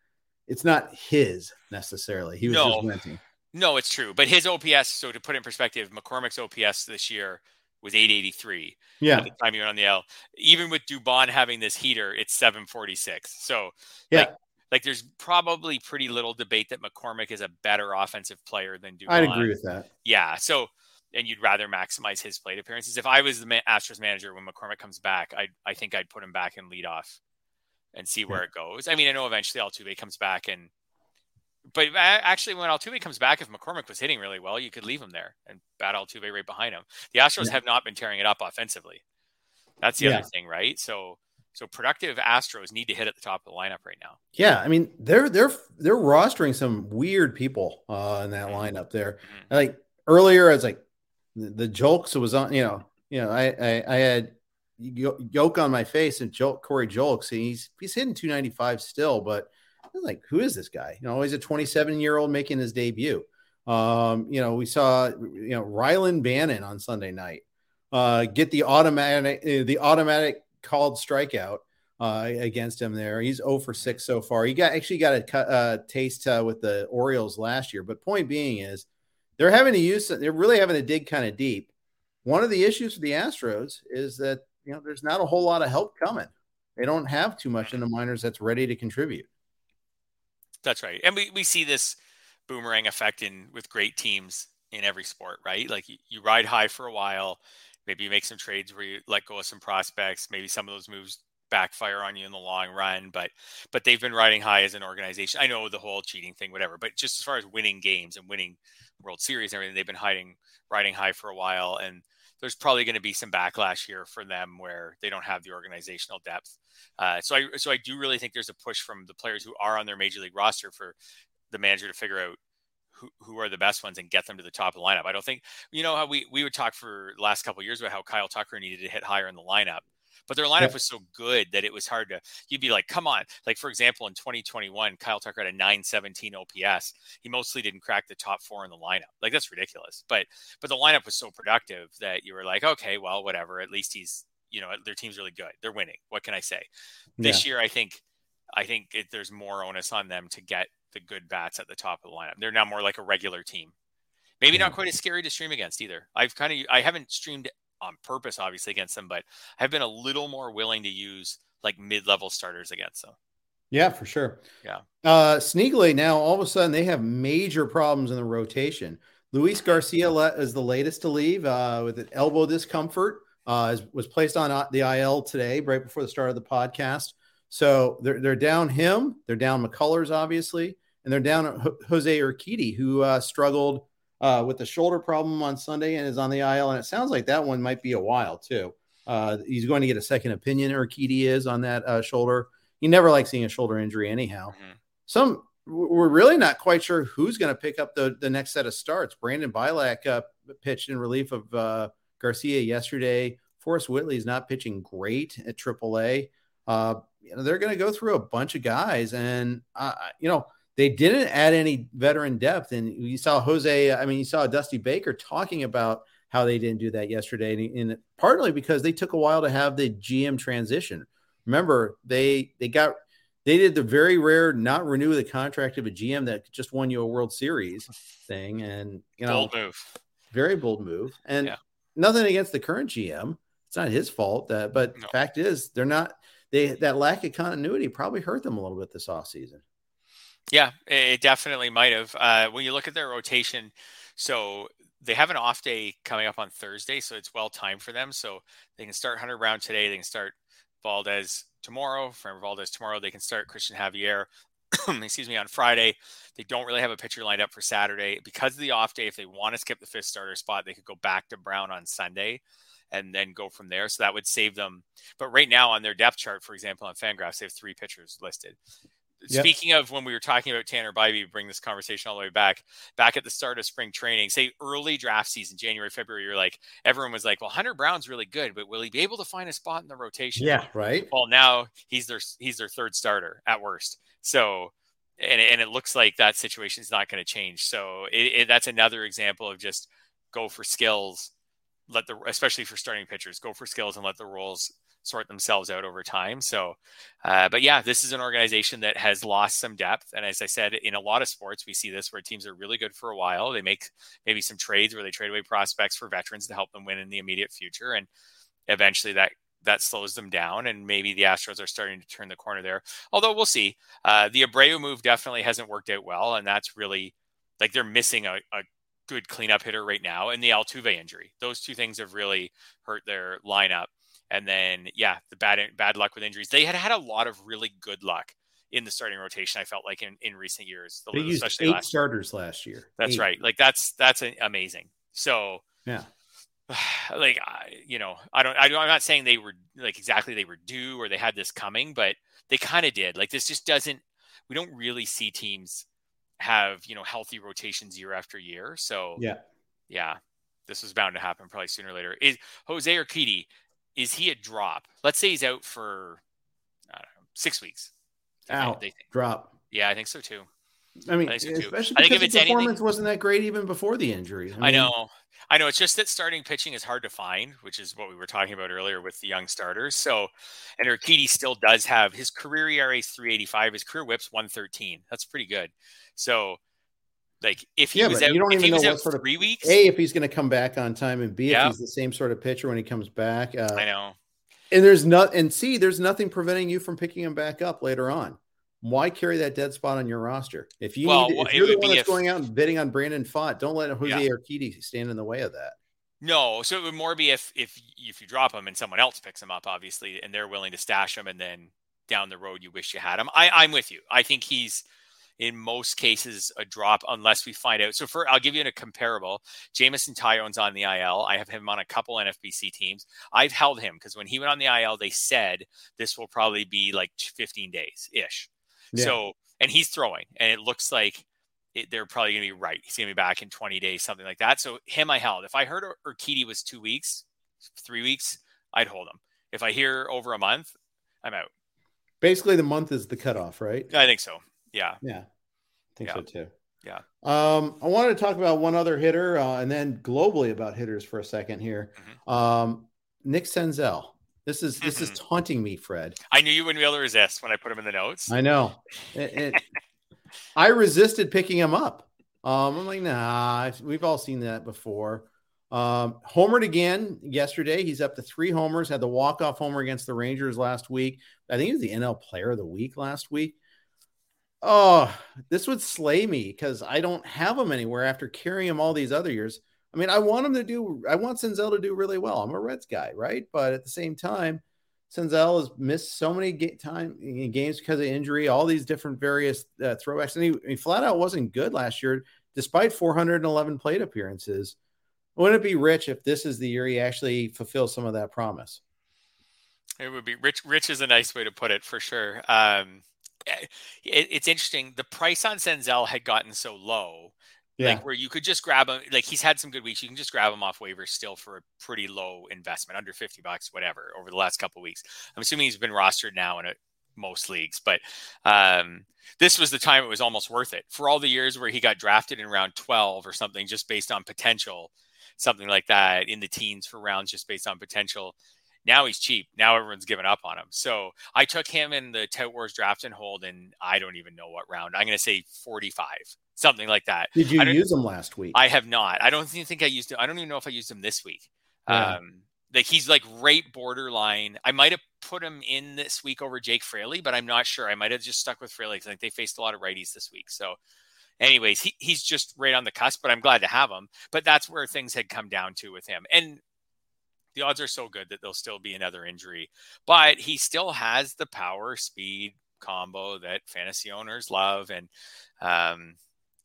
B: it's not his necessarily. He was no. just renting.
C: No, it's true. But his OPS, so to put in perspective, McCormick's OPS this year was 883.
B: Yeah.
C: At the time you were on the L. Even with Dubon having this heater, it's 746. So yeah. Like, like there's probably pretty little debate that McCormick is a better offensive player than Dubon.
B: I'd agree with that.
C: Yeah. So and you'd rather maximize his plate appearances. If I was the Astros manager when McCormick comes back, I I think I'd put him back in lead off and see where yeah. it goes. I mean, I know eventually Altuve comes back and but actually when Altuve comes back, if McCormick was hitting really well, you could leave him there and bat Altuve right behind him. The Astros yeah. have not been tearing it up offensively. That's the yeah. other thing, right? So so productive Astros need to hit at the top of the lineup right now.
B: Yeah, I mean they're they're they're rostering some weird people uh, in that mm-hmm. lineup there. Mm-hmm. Like earlier, I was like, the, the jokes was on, you know, you know, I, I, I had yoke on my face and joke Corey Julks. He's he's hitting 295 still, but like, who is this guy? You know, he's a 27 year old making his debut. Um, you know, we saw you know Rylan Bannon on Sunday night uh, get the automatic uh, the automatic called strikeout uh, against him there. He's 0 for 6 so far. He got actually got a cut, uh, taste uh, with the Orioles last year. But point being is they're having to use they're really having to dig kind of deep. One of the issues for the Astros is that you know there's not a whole lot of help coming. They don't have too much in the minors that's ready to contribute.
C: That's right. And we, we see this boomerang effect in with great teams in every sport, right? Like you, you ride high for a while, maybe you make some trades where you let go of some prospects, maybe some of those moves backfire on you in the long run, but but they've been riding high as an organization. I know the whole cheating thing, whatever, but just as far as winning games and winning World Series and everything, they've been hiding riding high for a while and there's probably going to be some backlash here for them where they don't have the organizational depth. Uh, so I so I do really think there's a push from the players who are on their major league roster for the manager to figure out who, who are the best ones and get them to the top of the lineup. I don't think you know how we we would talk for the last couple years about how Kyle Tucker needed to hit higher in the lineup. But their lineup yeah. was so good that it was hard to. You'd be like, "Come on!" Like for example, in 2021, Kyle Tucker had a 917 OPS. He mostly didn't crack the top four in the lineup. Like that's ridiculous. But but the lineup was so productive that you were like, "Okay, well, whatever. At least he's you know their team's really good. They're winning. What can I say?" This yeah. year, I think I think it, there's more onus on them to get the good bats at the top of the lineup. They're now more like a regular team. Maybe not quite as scary to stream against either. I've kind of I haven't streamed on purpose, obviously, against them, but I've been a little more willing to use like mid level starters against them.
B: Yeah, for sure.
C: Yeah.
B: Uh now all of a sudden they have major problems in the rotation. Luis Garcia is the latest to leave uh, with an elbow discomfort. Uh, was placed on uh, the IL today, right before the start of the podcast. So they're, they're down him. They're down McCullers, obviously, and they're down Jose Urquidy, who uh, struggled uh, with the shoulder problem on Sunday and is on the IL. And it sounds like that one might be a while too. Uh, he's going to get a second opinion, Urquidy is on that uh, shoulder. You never like seeing a shoulder injury, anyhow. Mm-hmm. Some we're really not quite sure who's going to pick up the, the next set of starts. Brandon Bielak uh, pitched in relief of uh, Garcia yesterday. Forrest Whitley is not pitching great at AAA. Uh, you know, they're going to go through a bunch of guys, and uh, you know they didn't add any veteran depth. And you saw Jose, I mean, you saw Dusty Baker talking about how they didn't do that yesterday, and, and partly because they took a while to have the GM transition. Remember, they they got they did the very rare not renew the contract of a GM that just won you a World Series thing, and you know,
C: bold move,
B: very bold move, and yeah. nothing against the current GM. It's not his fault that, but no. fact is, they're not. They that lack of continuity probably hurt them a little bit this offseason.
C: Yeah, it definitely might have. Uh, when you look at their rotation, so they have an off day coming up on Thursday, so it's well timed for them. So they can start Hunter Brown today. They can start Valdez tomorrow. From Valdez tomorrow, they can start Christian Javier. *clears throat* excuse me, on Friday. They don't really have a pitcher lined up for Saturday because of the off day. If they want to skip the fifth starter spot, they could go back to Brown on Sunday and then go from there. So that would save them. But right now on their depth chart, for example, on Fangraphs, they have three pitchers listed. Yep. Speaking of when we were talking about Tanner Bibee, bring this conversation all the way back, back at the start of spring training, say early draft season, January, February, you're like, everyone was like, well, Hunter Brown's really good, but will he be able to find a spot in the rotation?
B: Yeah, right.
C: Well, now he's their he's their third starter at worst. So, and and it looks like that situation is not going to change. So it, it, that's another example of just go for skills, let the especially for starting pitchers, go for skills and let the roles sort themselves out over time. So, uh, but yeah, this is an organization that has lost some depth. And as I said, in a lot of sports, we see this where teams are really good for a while. They make maybe some trades where they trade away prospects for veterans to help them win in the immediate future. And eventually that that slows them down. And maybe the Astros are starting to turn the corner there. Although we'll see. Uh, the Abreu move definitely hasn't worked out well. And that's really like they're missing a, a good cleanup hitter right now and the Altuve injury. Those two things have really hurt their lineup. And then, yeah, the bad bad luck with injuries. They had had a lot of really good luck in the starting rotation. I felt like in, in recent years,
B: they used eight last starters year. last year.
C: That's
B: eight.
C: right. Like that's that's amazing. So
B: yeah, *sighs*
C: like you know, I don't, I don't. I'm not saying they were like exactly they were due or they had this coming, but they kind of did. Like this just doesn't. We don't really see teams have you know healthy rotations year after year. So
B: yeah,
C: yeah, this was bound to happen probably sooner or later. Is Jose Urquidy is he a drop? Let's say he's out for know, six weeks.
B: Out, drop.
C: Yeah, I think so too.
B: I mean, especially I think if his performance anything, wasn't that great even before the injury.
C: I, mean, I, know, I know. It's just that starting pitching is hard to find, which is what we were talking about earlier with the young starters. So, and Urquidy still does have his career ERA is 385, his career WHIP's 113. That's pretty good. So, like if he yeah, was out, you don't even know what sort of three weeks.
B: A, if he's going to come back on time, and B, if he's the same sort of pitcher when he comes back. Uh,
C: I know.
B: And there's not, and C, there's nothing preventing you from picking him back up later on. Why carry that dead spot on your roster? If you well, need, if you're the one that's if, going out and bidding on Brandon Pfaadt, don't let Jose yeah. Urquidy stand in the way of that.
C: No, so it would more be if if if you drop him and someone else picks him up, obviously, and they're willing to stash him, and then down the road you wish you had him. I I'm with you. I think he's in most cases a drop unless we find out. So for I'll give you a comparable. Jameson Taillon's on the IL. I have him on a couple NFBC teams. I've held him because when he went on the IL, they said this will probably be like 15 days ish. Yeah. So and he's throwing, and it looks like it, they're probably going to be right. He's going to be back in 20 days, something like that. So him, I held. If I heard Ur- Urquidy was two weeks, three weeks, I'd hold him. If I hear over a month, I'm out.
B: Basically, the month is the cutoff, right?
C: I think so. Yeah.
B: Yeah. I think yeah. so too.
C: Yeah.
B: Um, I wanted to talk about one other hitter uh, and then globally about hitters for a second here. Mm-hmm. Um, Nick Senzel. This is this is mm-hmm. taunting me, Fred.
C: I knew you wouldn't be able to resist when I put him in the notes.
B: I know. It, it, I resisted picking him up. Um, I'm like, nah, we've all seen that before. Um, homered again yesterday. He's up to three homers. Had the walk off homer against the Rangers last week. I think he was the NL Player of the Week last week. Oh, this would slay me because I don't have him anywhere after carrying him all these other years. I mean, I want him to do. I want Senzel to do really well. I'm a Reds guy, right? But at the same time, Senzel has missed so many ga- time games because of injury, all these different various uh, throwbacks, and he, he, flat out wasn't good last year, despite 411 plate appearances. Wouldn't it be rich if this is the year he actually fulfills some of that promise?
C: It would be rich. Rich is a nice way to put it for sure. Um, it, it's interesting. The price on Senzel had gotten so low yeah. Like where you could just grab him, like he's had some good weeks. You can just grab him off waivers still for a pretty low investment, under 50 bucks, whatever, over the last couple weeks. I'm assuming he's been rostered now in a, most leagues, but um, this was the time it was almost worth it. For all the years where he got drafted in round 12 or something, just based on potential, something like that in the teens for rounds, just based on potential. Now he's cheap. Now everyone's given up on him. So I took him in the Tout Wars draft and hold, and I don't even know what round. I'm going to say 45 something like that.
B: Did you use them last week?
C: I have not. I don't even think I used him. I don't even know if I used him this week. Yeah. Um, like he's like right borderline. I might have put him in this week over Jake Fraley, but I'm not sure. I might have just stuck with Fraley because like they faced a lot of righties this week. So, anyways, he, he's just right on the cusp. But I'm glad to have him. But that's where things had come down to with him, and the odds are so good that there'll still be another injury. But he still has the power speed combo that fantasy owners love, and um,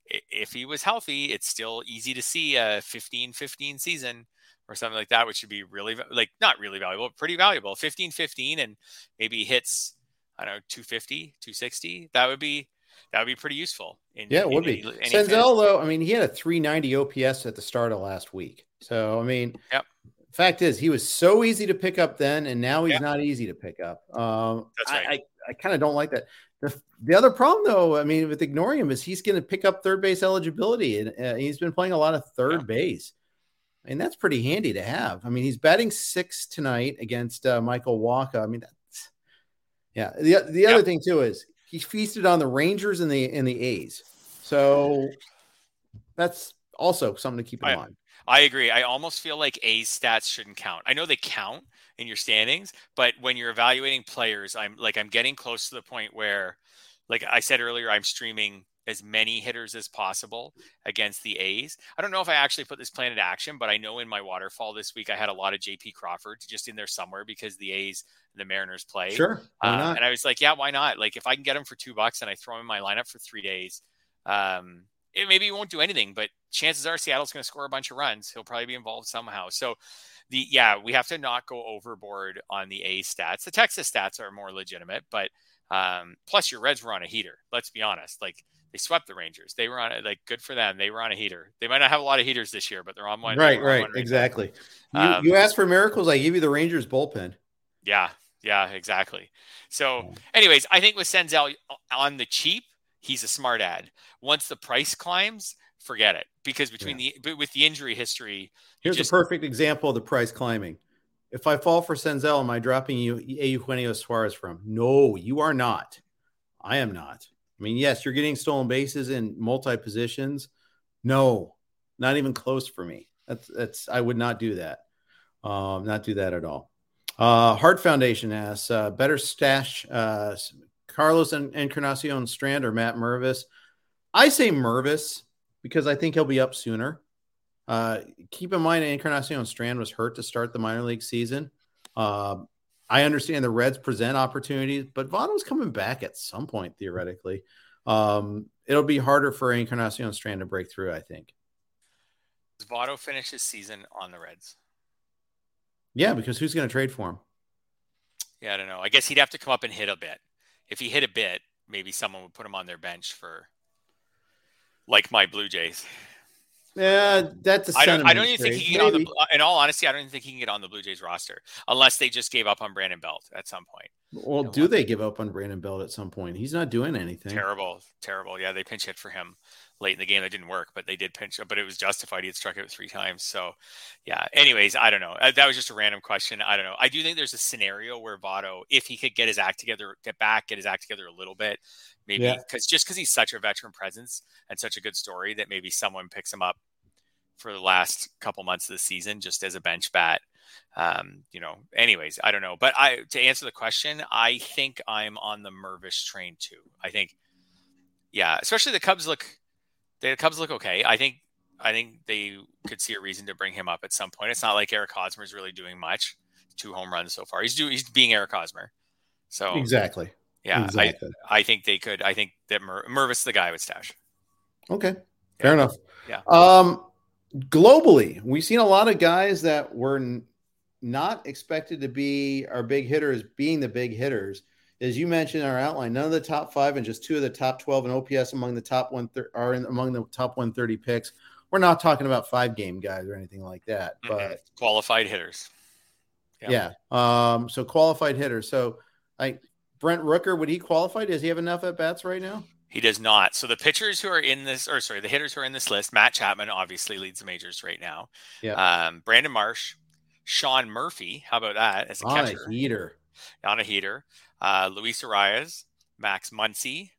C: if he was healthy, it's still easy to see a 15 15 season or something like that, which would be really like not really valuable, pretty valuable. 15 15 and maybe hits, I don't know, 250, 260. That would be that would be pretty useful.
B: In, yeah, it would be. Any, Senzel, though, I mean, he had a 390 OPS at the start of last week. So, I mean,
C: yep.
B: fact is, he was so easy to pick up then, and now he's not easy to pick up. Um,
C: That's right. I, I,
B: kind of don't like that. The, the other problem, though, I mean, with ignoring him is he's going to pick up third base eligibility, and uh, he's been playing a lot of third yeah. base. and that's pretty handy to have. I mean, he's batting six tonight against uh, Michael Walker. I mean, that's yeah. The the other thing too is he feasted on the Rangers and the and the A's, so that's also something to keep in I, mind.
C: I agree. I almost feel like A's stats shouldn't count. I know they count, in your standings. But when you're evaluating players, I'm like I'm getting close to the point where, like I said earlier, I'm streaming as many hitters as possible against the A's. I don't know if I actually put this plan into action, but I know in my waterfall this week I had a lot of JP Crawford just in there somewhere because the A's and the Mariners play.
B: Sure.
C: Uh, and I was like, yeah, why not? Like if I can get him for two bucks and I throw him in my lineup for three days, um, it maybe won't do anything, but chances are Seattle's going to score a bunch of runs. He'll probably be involved somehow. So the yeah, we have to not go overboard on the A stats. The Texas stats are more legitimate, but um, plus your Reds were on a heater. Let's be honest. Like they swept the Rangers. They were on a, like good for them. They were on a heater. They might not have a lot of heaters this year, but they're on one.
B: Right, right, one exactly. You, um, you asked for miracles. I give you the Rangers bullpen.
C: Yeah, yeah, exactly. So, anyways, I think with Senzel on the cheap, he's a smart ad. Once the price climbs, forget it because between yeah. the with the injury history,
B: here's just, a perfect example of the price climbing. If I fall for Senzel, am I dropping you A Eugenio Suarez from? No, you are not. I am not. I mean, yes, you're getting stolen bases in multi positions. No, not even close for me. That's that's I would not do that. Um, not do that at all. Uh, Heart Foundation asks, uh, better stash uh, Carlos and Encarnacion Strand or Matt Mervis. I say Mervis because I think he'll be up sooner. Uh, keep in mind, Encarnacion Strand was hurt to start the minor league season. Uh, I understand the Reds present opportunities, but Votto's coming back at some point theoretically. Um, it'll be harder for Encarnacion Strand to break through, I think.
C: Does Votto finish his season on the Reds?
B: Yeah, because who's going to trade for him?
C: Yeah, I don't know. I guess he'd have to come up and hit a bit. If he hit a bit, maybe someone would put him on their bench for, like my Blue Jays.
B: Yeah, that's
C: I don't. I don't even think he can get Maybe. on the. In all honesty, I don't even think he can get on the Blue Jays roster unless they just gave up on Brandon Belt at some point.
B: Well, you know, do they give up on Brandon Belt at some point? He's not doing anything.
C: Terrible, terrible. Yeah, they pinch hit for him late in the game. That didn't work, but they did pinch, but it was justified. He had struck out three times. So, yeah. Anyways, I don't know. Uh, that was just a random question. I don't know. I do think there's a scenario where Votto, if he could get his act together, get back, get his act together a little bit, maybe because yeah. just because he's such a veteran presence and such a good story that maybe someone picks him up for the last couple months of the season just as a bench bat. Um, you know, anyways, I don't know. But I to answer the question, I think I'm on the Mervis train too. I think, yeah, especially the Cubs look the Cubs look okay. I think I think they could see a reason to bring him up at some point. It's not like Eric Hosmer is really doing much. Two home runs so far. He's doing he's being Eric Hosmer. So
B: exactly.
C: Yeah, exactly. I, I think they could. I think that Mer- Mervis the guy would stash.
B: Okay, fair enough.
C: Yeah.
B: Um, globally, we've seen a lot of guys that were n- not expected to be our big hitters being the big hitters. As you mentioned in our outline, none of the top five and just two of the top 12 and OPS among the top one thir- are in, among the top 130 picks. We're not talking about five game guys or anything like that, mm-hmm. but
C: qualified hitters.
B: Yeah. yeah. Um, so qualified hitters. So I Brent Rooker, would he qualify? Does he have enough at bats right now?
C: He does not. So the pitchers who are in this, or sorry, the hitters who are in this list, Matt Chapman obviously leads the majors right now.
B: Yeah.
C: Um, Brandon Marsh, Sean Murphy. How about that as a on catcher?
B: A heater.
C: On a heater. Uh, Luis Arraez, Max Muncy.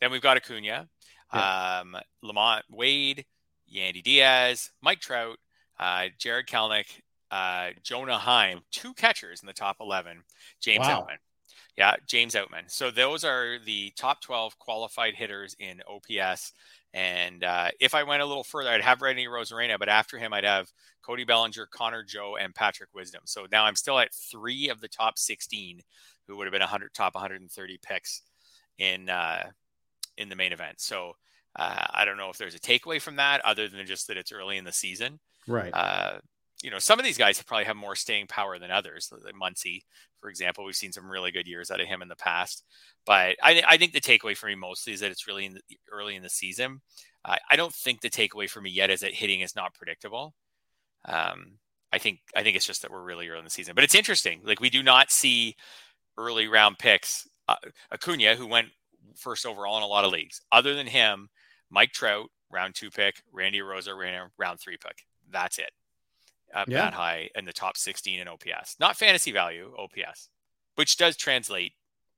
C: Then we've got Acuna, yeah. um, LaMonte Wade, Yandy Diaz, Mike Trout, uh, Jarred Kelenic, uh, Jonah Heim, two catchers in the top 11. James wow. Outman. Yeah, James Outman. So those are the top 12 qualified hitters in OPS. And uh, if I went a little further, I'd have Randy Arozarena, but after him, I'd have Cody Bellinger, Connor Joe, and Patrick Wisdom. So now I'm still at three of the top 16 who would have been 100 top 130 picks in uh, in the main event. So uh, I don't know if there's a takeaway from that other than just that it's early in the season.
B: Right.
C: Uh, you know, some of these guys probably have more staying power than others. Like Muncy, for example, we've seen some really good years out of him in the past. But I, I think the takeaway for me mostly is that it's really in the, early in the season. Uh, I don't think the takeaway for me yet is that hitting is not predictable. Um, I think I think it's just that we're really early in the season. But it's interesting. Like we do not see early round picks. Uh, Acuna, who went first overall in a lot of leagues, other than him, Mike Trout, round two pick, Randy Rosa, round three pick. That's it uh, yeah. that high in the top 16 in OPS, not fantasy value, OPS, which does translate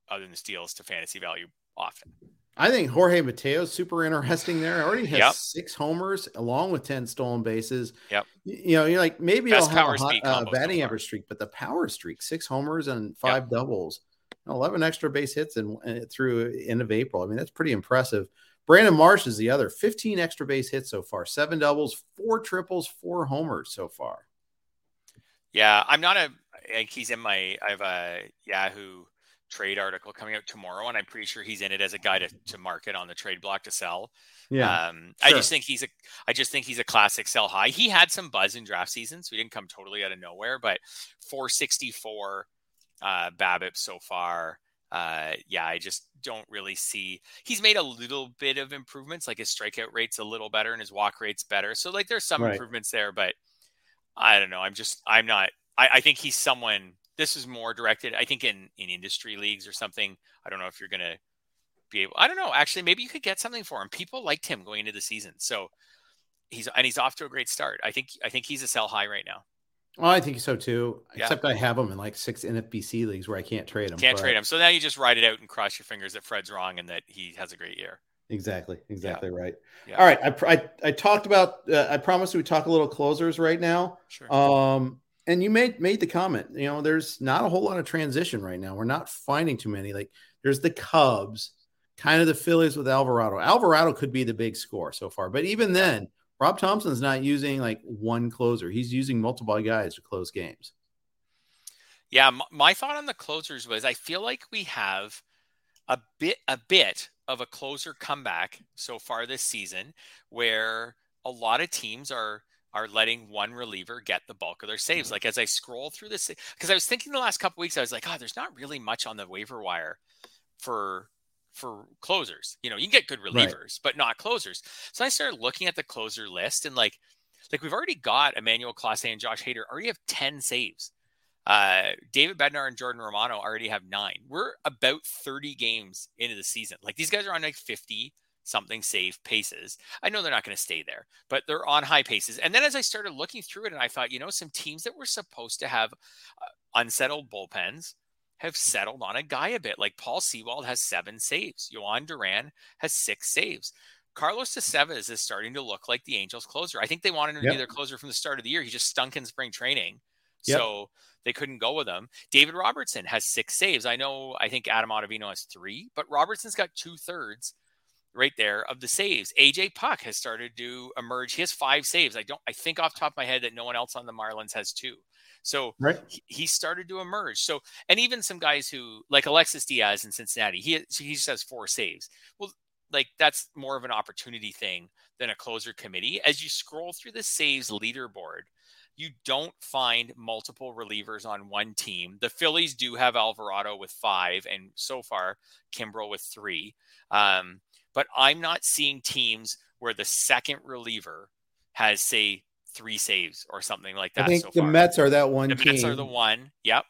C: other than steals to fantasy value often.
B: I think Jorge Mateo super interesting there. Already has yep. six homers along with 10 stolen bases.
C: Yep.
B: You know, you're like, maybe Best I'll have a hot, uh, batting average streak, but the power streak, six homers and five yep. doubles, 11 extra base hits and through end of April. I mean, that's pretty impressive. Brandon Marsh is the other 15 extra base hits so far, seven doubles, four triples, four homers so far.
C: Yeah, I'm not a. He's in my. I have a Yahoo trade article coming out tomorrow, and I'm pretty sure he's in it as a guy to, to market on the trade block to sell.
B: Yeah,
C: um, sure. I just think he's a. I just think he's a classic sell high. He had some buzz in draft season, so he didn't come totally out of nowhere, but 464 uh, BABIP so far uh, yeah, I just don't really see. He's made a little bit of improvements, like his strikeout rate's a little better and his walk rate's better. So like there's some right. improvements there, but I don't know. I'm just I'm not. I, I think he's someone. This is more directed. I think in in industry leagues or something. I don't know if you're gonna be able. I don't know. Actually, maybe you could get something for him. People liked him going into the season, so he's and he's off to a great start. I think I think he's a sell high right now.
B: Oh, I think so too. Yeah. Except I have them in like six NFBC leagues where I can't trade them.
C: Can't but... trade them. So now you just ride it out and cross your fingers that Fred's wrong and that he has a great year.
B: Exactly. Exactly yeah. right. Yeah. All right. I, I, I talked about. Uh, I promised we talk a little closers right now.
C: Sure.
B: Um, and you made made the comment, you know, there's not a whole lot of transition right now. We're not finding too many. Like there's the Cubs, kind of the Phillies with Alvarado. Alvarado could be the big score so far, but even then, Rob Thomson's not using like one closer. He's using multiple guys to close games.
C: Yeah, my thought on the closers was I feel like we have a bit a bit of a closer comeback so far this season where a lot of teams are are letting one reliever get the bulk of their saves. Like as I scroll through this, because I was thinking the last couple weeks, I was like, oh, there's not really much on the waiver wire for for closers. You know, you can get good relievers, right. but not closers. So I started looking at the closer list and like like we've already got Emmanuel Clase and Josh Hader already have 10 saves. Uh, David Bednar and Jordan Romano already have nine. We're about 30 games into the season. Like these guys are on like 50 something save paces. I know they're not going to stay there, but they're on high paces. And then as I started looking through it, and I thought, you know, some teams that were supposed to have uh, unsettled bullpens have settled on a guy a bit. Like Paul Sewald has seven saves. Jhoan Duran has six saves. Carlos Estevez is starting to look like the Angels closer. I think they wanted him to yep. be their closer from the start of the year. He just stunk in spring training. Yep. So they couldn't go with him. David Robertson has six saves. I know, I think Adam Ottavino has three, but Robertson's got two thirds right there of the saves. AJ Puk has started to emerge. He has five saves. I don't, I think off top of my head that no one else on the Marlins has two. So right. he, started to emerge. So, and even some guys who like Alexis Diaz in Cincinnati, he, he just has four saves. Well, like that's more of an opportunity thing than a closer committee. As you scroll through the saves leaderboard, you don't find multiple relievers on one team. The Phillies do have Alvarado with five, and so far Kimbrel with three. Um, but I'm not seeing teams where the second reliever has, say, three saves or something like that.
B: I think so the far. Mets are that one.
C: The
B: team.
C: Mets are the one. Yep.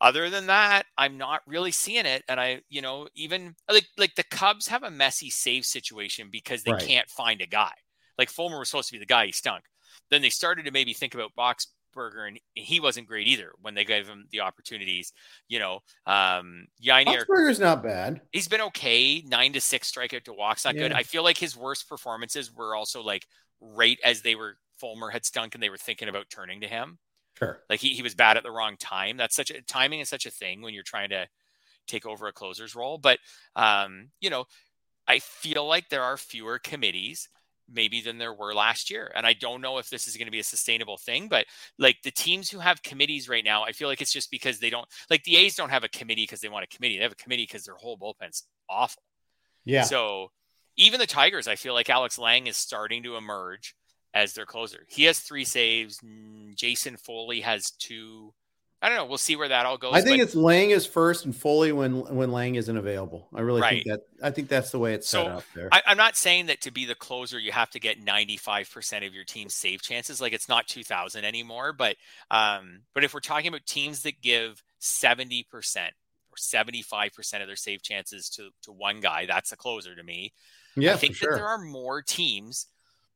C: Other than that, I'm not really seeing it. And I, you know, even like like the Cubs have a messy save situation because they right. can't find a guy. Like Fulmer was supposed to be the guy, he stunk. Then they started to maybe think about Boxberger, and he wasn't great either when they gave him the opportunities. You know, um,
B: Yainier, Boxberger's not bad.
C: He's been okay. Nine to six strikeout to walks, not yeah. good. I feel like his worst performances were also like right as they were Fulmer had stunk and they were thinking about turning to him.
B: Sure.
C: Like he, he was bad at the wrong time. That's such a timing is such a thing when you're trying to take over a closer's role. But um, you know, I feel like there are fewer committees maybe than there were last year. And I don't know if this is going to be a sustainable thing, but like the teams who have committees right now, I feel like it's just because they don't like the A's don't have a committee because they want a committee. They have a committee because their whole bullpen's awful.
B: Yeah.
C: So even the Tigers, I feel like Alex Lange is starting to emerge as their closer. He has three saves. Jason Foley has two. I don't know. We'll see where that all goes.
B: I think it's Lange is first and Foley when when Lange isn't available. I really right. think that I think that's the way it's so, set up there.
C: I, am not saying that to be the closer you have to get 95% of your team's save chances. Like it's not 2000 anymore, but um, but if we're talking about teams that give 70% or 75% of their save chances to to one guy, that's a closer to me.
B: Yeah,
C: I think
B: sure.
C: that there are more teams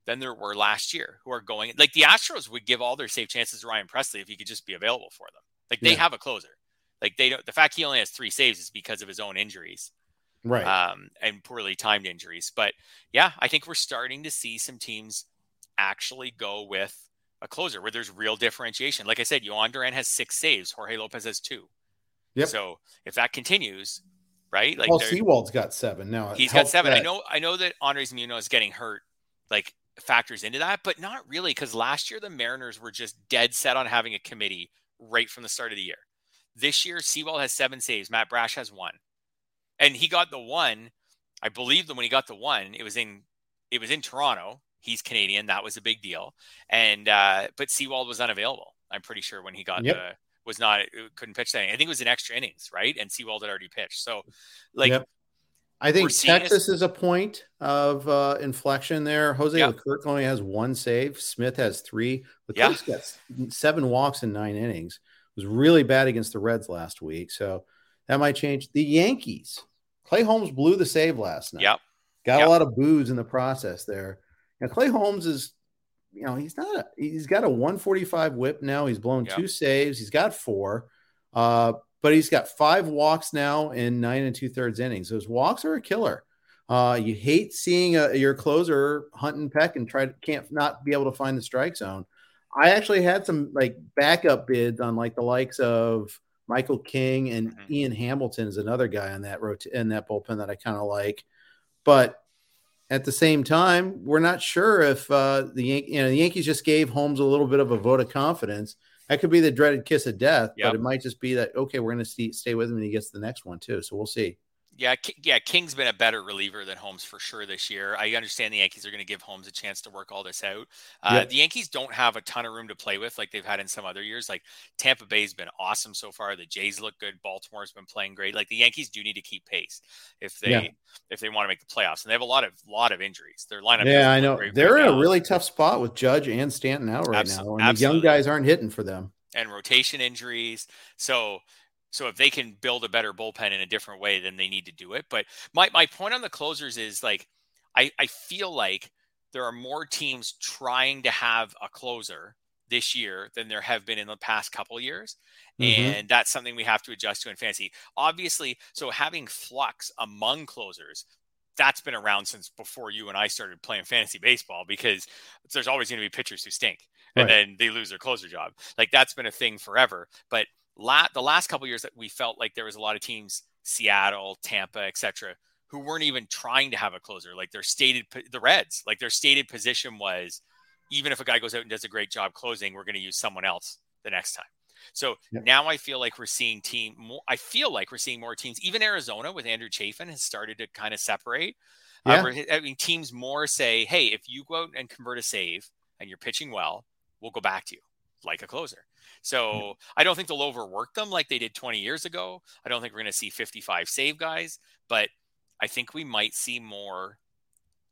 C: than there were last year who are going like the Astros would give all their save chances to Ryan Pressly if he could just be available for them. Like they yeah. have a closer. Like they don't the fact he only has three saves is because of his own injuries.
B: Right.
C: Um, and poorly timed injuries. But yeah, I think we're starting to see some teams actually go with a closer where there's real differentiation. Like I said, Jhoan Duran has six saves, Jorge Lopez has two.
B: Yep.
C: So if that continues, right?
B: Like well, Sewald's got seven now.
C: He's got seven. That. I know I know that Andres Munoz is getting hurt like factors into that, but not really because last year the Mariners were just dead set on having a committee right from the start of the year. This year, Sewald has seven saves. Matt Brash has one, and he got the one. I believe that when he got the one, it was in it was in Toronto. He's Canadian. That was a big deal. And uh, but Sewald was unavailable. I'm pretty sure when he got yep. the was not couldn't pitch that. I think it was in extra innings, right? And Sewald had already pitched. So, like, yep.
B: I think Texas is a point of uh, inflection there. Jose yep. Leclerc only has one save. Smith has three. Leclerc's yeah. got seven walks in nine innings. It was really bad against the Reds last week, so that might change. The Yankees. Clay Holmes blew the save last night.
C: Yep.
B: Got
C: yep.
B: a lot of boos in the process there. Now Clay Holmes is, you know, he's not. A, he's got a 145 WHIP now. He's blown yep. two saves. He's got four. Uh, but he's got five walks now in nine and two thirds innings. Those walks are a killer. Uh, you hate seeing a, your closer hunt and peck and try to can't not be able to find the strike zone. I actually had some like backup bids on like the likes of Michael King and mm-hmm. Ian Hamilton is another guy on that rot- in that bullpen that I kind of like. But at the same time, we're not sure if uh, the Yan- you know the Yankees just gave Holmes a little bit of a vote of confidence. That could be the dreaded kiss of death, yep. but it might just be that okay, we're going to stay with him and he gets the next one too. So we'll see.
C: Yeah, yeah, King's been a better reliever than Holmes for sure this year. I understand the Yankees are going to give Holmes a chance to work all this out. Uh, The Yankees don't have a ton of room to play with like they've had in some other years. Like Tampa Bay's been awesome so far. The Jays look good. Baltimore's been playing great. Like the Yankees do need to keep pace if they yeah. if they want to make the playoffs. And they have a lot of lot of injuries. Their lineup.
B: Yeah, I know they're right in now. a really tough spot with Judge and Stanton out right Absolutely. now, and Absolutely. the young guys aren't hitting for them.
C: And rotation injuries. So so if they can build a better bullpen in a different way, then they need to do it. But my, my point on the closers is like, I, I feel like there are more teams trying to have a closer this year than there have been in the past couple years. Mm-hmm. And that's something we have to adjust to in fantasy. Obviously, so having flux among closers, that's been around since before you and I started playing fantasy baseball because there's always going to be pitchers who stink and right. then they lose their closer job. Like that's been a thing forever. But la- the last couple years that we felt like there was a lot of teams, Seattle, Tampa, etc., who weren't even trying to have a closer. Like their stated, the Reds, like their stated position was, even if a guy goes out and does a great job closing, we're going to use someone else the next time. So yep. now I feel like we're seeing team more. I feel like we're seeing more teams. Even Arizona with Andrew Chafin has started to kind of separate. Yeah. Uh, I mean, teams more say, "Hey, if you go out and convert a save and you're pitching well, we'll go back to you like a closer." So I don't think they'll overwork them like they did 20 years ago. I don't think we're going to see 55 save guys, but I think we might see more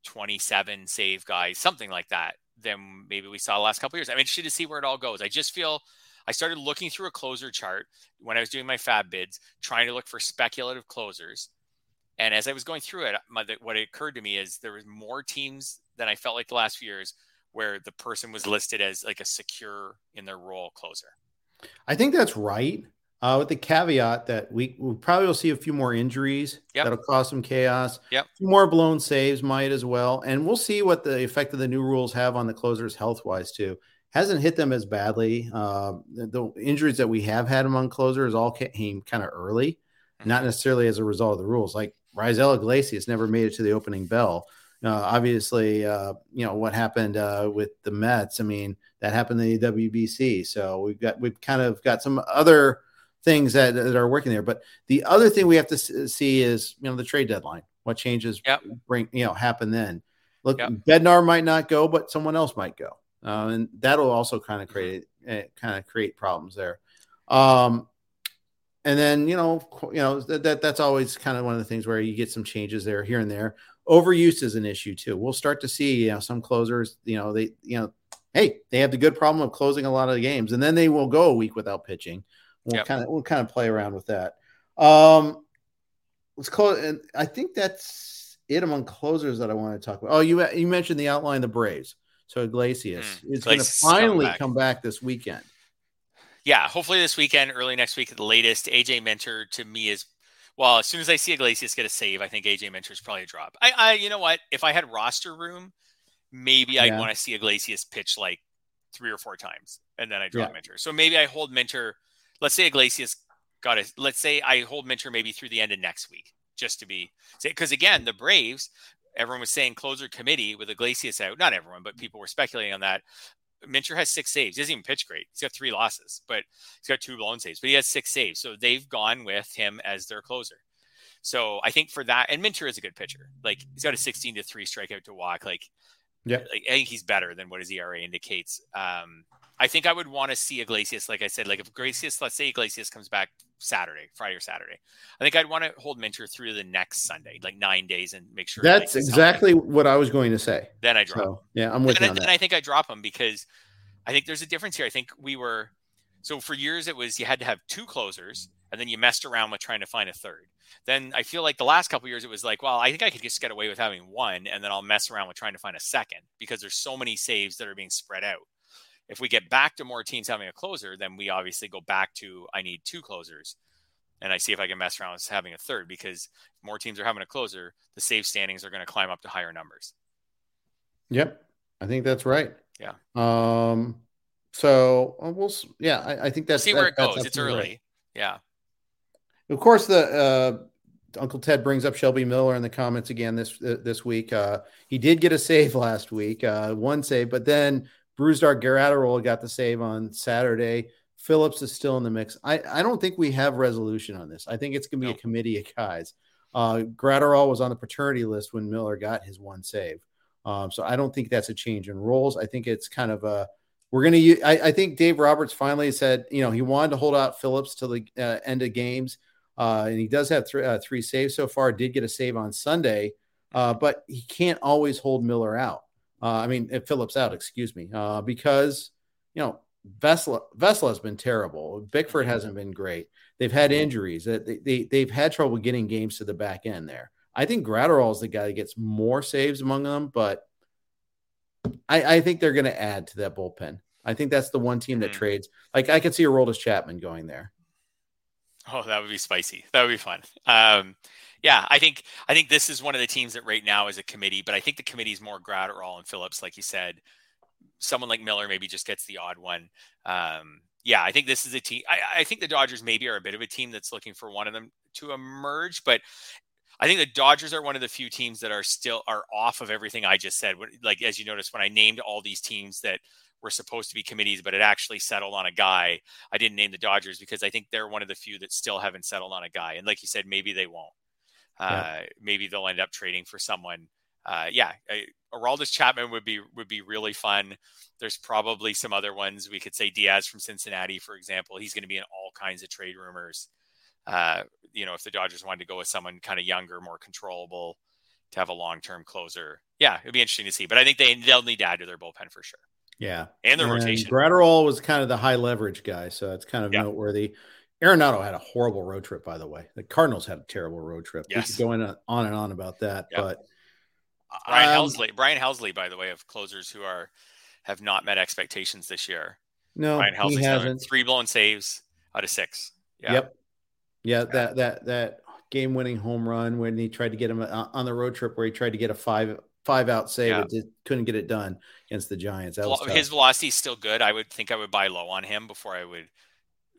C: 27 save guys, something like that, than maybe we saw the last couple years. I'm interested to see where it all goes. I just feel I started looking through a closer chart when I was doing my fab bids, trying to look for speculative closers. And as I was going through it, my, what occurred to me is there was more teams than I felt like the last few years where the person was listed as like a secure in their role closer.
B: I think that's right. Uh, with the caveat that we, we probably will see a few more injuries yep. that'll cause some chaos.
C: Yep.
B: More blown saves might as well. And we'll see what the effect of the new rules have on the closers health wise, too. Hasn't hit them as badly. Uh, the, the, injuries that we have had among closers all came kind of early, mm-hmm. not necessarily as a result of the rules. Like Raisel Iglesias never made it to the opening bell. Uh, obviously, uh, you know what happened uh, with the Mets. I mean, that happened in the WBC. So we've got we've kind of got some other things that, that are working there. But the other thing we have to see is you know the trade deadline. What changes
C: yep.
B: bring you know happen then? Look, yep. Bednar might not go, but someone else might go, uh, and that'll also kind of mm-hmm. create uh, kind of create problems there. Um, and then you know you know that, that that's always kind of one of the things where you get some changes there here and there overuse is an issue too. We'll start to see, you know, some closers, you know, they, you know, hey, they have the good problem of closing a lot of the games, and then they will go a week without pitching. We'll yep. kind of we'll kind of play around with that. Um, let's close, and I think that's it among closers that I want to talk about. Oh, you you mentioned the outline, the Braves. So Iglesias mm, is going to finally come back. come back this weekend.
C: Yeah, hopefully this weekend, early next week at the latest. AJ Minter to me is well, as soon as I see Iglesias get a save, I think AJ Minter is probably a drop. I, I, you know what? If I had roster room, maybe I'd want to see Iglesias pitch like three or four times, and then I drop yeah. Minter. So maybe I hold Minter. Let's say Iglesias got it. Let's say I hold Minter maybe through the end of next week, just to be because again, the Braves. Everyone was saying closer committee with Iglesias out. Not everyone, but people were speculating on that. Minter has six saves. He doesn't even pitch great. He's got three losses, but he's got two blown saves, but he has six saves. So they've gone with him as their closer. So I think for that, and Minter is a good pitcher. Like he's got a 16 to three strikeout to walk. Like,
B: yeah,
C: like, I think he's better than what his ERA indicates. Um, I think I would want to see Iglesias, like I said, like if Iglesias, let's say Iglesias comes back Saturday, Friday or Saturday, I think I'd want to hold Minter through the next Sunday, like nine days, and make sure.
B: That's exactly what I was going to say.
C: Then I drop.
B: So, yeah, I'm with
C: and,
B: you.
C: And, and I think I drop him because I think there's a difference here. I think we were so for years it was you had to have two closers, and then you messed around with trying to find a third. Then I feel like the last couple years it was like, well, I think I could just get away with having one, and then I'll mess around with trying to find a second because there's so many saves that are being spread out if we get back to more teams having a closer, then we obviously go back to I need two closers. And I see if I can mess around with having a third because more teams are having a closer, the save standings are going to climb up to higher numbers.
B: Yep. I think that's right.
C: Yeah.
B: Um, So uh, we'll, yeah, I, I think that's
C: see
B: that,
C: where it goes. It's early.
B: Right.
C: Yeah.
B: Of course, the uh, Uncle Ted brings up Shelby Miller in the comments again this uh, this week. Uh, he did get a save *laughs* last week, uh, one save, but then Brusdar Graterol got the save on Saturday. Phillips is still in the mix. I, I don't think we have resolution on this. I think it's going to be a committee of guys. Uh, Graterol was on the paternity list when Miller got his one save. Um, so I don't think that's a change in roles. I think it's kind of a we're going to. I, I think Dave Roberts finally said, you know, he wanted to hold out Phillips till the uh, end of games, uh, and he does have th- uh, three saves so far. Did get a save on Sunday, uh, but he can't always hold Miller out. Uh, I mean, Phillips out, excuse me, uh, because you know Vesia Vesia has been terrible. Bickford hasn't been great. They've had injuries. They, they they've had trouble getting games to the back end there. I think Graterol is the guy that gets more saves among them, but I, I think they're going to add to that bullpen. I think that's the one team that mm. trades. Like I could see a Aroldis Chapman going there.
C: Oh, that would be spicy. That would be fun. Um, yeah, I think I think this is one of the teams that right now is a committee, but I think the committee is more Graterol and Phillips, like you said. Someone like Miller maybe just gets the odd one. Um, yeah, I think this is a team. I, I think the Dodgers maybe are a bit of a team that's looking for one of them to emerge, but I think the Dodgers are one of the few teams that are still are off of everything I just said. Like as you noticed when I named all these teams that were supposed to be committees, but it actually settled on a guy. I didn't name the Dodgers because I think they're one of the few that still haven't settled on a guy. And like you said, maybe they won't. Uh. Maybe they'll end up trading for someone. Uh, yeah, Aroldis Chapman would be would be really fun. There's probably some other ones we could say Diaz from Cincinnati, for example. He's going to be in all kinds of trade rumors. Uh, you know, if the Dodgers wanted to go with someone kind of younger, more controllable, to have a long term closer, yeah, it'd be interesting to see. But I think they they'll need to add to their bullpen for sure.
B: Yeah,
C: and the and rotation.
B: Graterol was kind of the high leverage guy, so it's kind of yeah. noteworthy. Arenado had a horrible road trip, by the way. The Cardinals had a terrible road trip. Yes. We could go in on and on about that, yep. but
C: Brian um, Helsley, Brian Helsley, by the way, of closers who are have not met expectations this year.
B: No, Brian Helsley's he hasn't.
C: Three blown saves out of six.
B: Yeah. Yep. Yeah, that that that game-winning home run when he tried to get him uh, on the road trip where he tried to get a five five out save, yeah. but couldn't get it done against the Giants.
C: His velocity is still good. I would think I would buy low on him before I would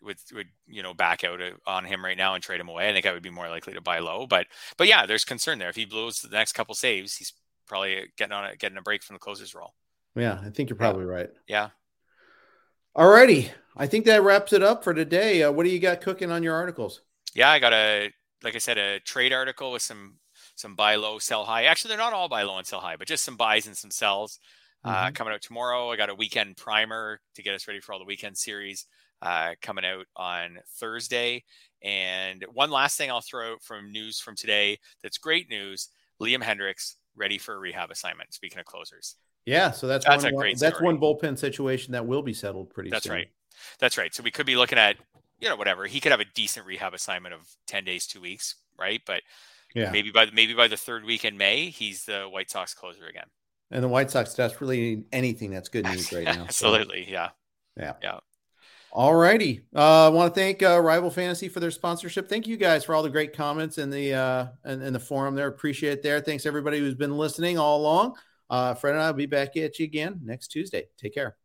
C: would would you know back out on him right now and trade him away. I think I would be more likely to buy low, but but yeah, there's concern there. If he blows the next couple saves, he's probably getting on it, getting a break from the closer's role.
B: Yeah, I think you're probably
C: yeah.
B: right.
C: Yeah.
B: All righty. I think that wraps it up for today. Uh, what do you got cooking on your articles?
C: Yeah, I got a like I said a trade article with some some buy low, sell high. Actually, they're not all buy low and sell high, but just some buys and some sells. Uh, mm-hmm. Uh, coming out tomorrow. I got a weekend primer to get us ready for all the weekend series uh, coming out on Thursday. And one last thing I'll throw out from news from today that's great news Liam Hendriks ready for a rehab assignment. Speaking of closers.
B: Yeah, so that's, that's one, a great that's one bullpen situation that will be settled pretty
C: that's
B: soon.
C: right. That's right. So we could be looking at, you know, whatever. He could have a decent rehab assignment of 10 days, two weeks, right? But yeah. maybe by the, maybe by the third week in May, he's the White Sox closer again.
B: And the White Sox desperately need anything that's good news right now. *laughs*
C: Absolutely.
B: So.
C: Yeah.
B: Yeah.
C: Yeah.
B: All righty. Uh, I want to thank uh, Rival Fantasy for their sponsorship. Thank you guys for all the great comments in the uh, in, in the forum there. Appreciate it there. Thanks everybody who's been listening all along. Uh, Fred and I will be back at you again next Tuesday. Take care.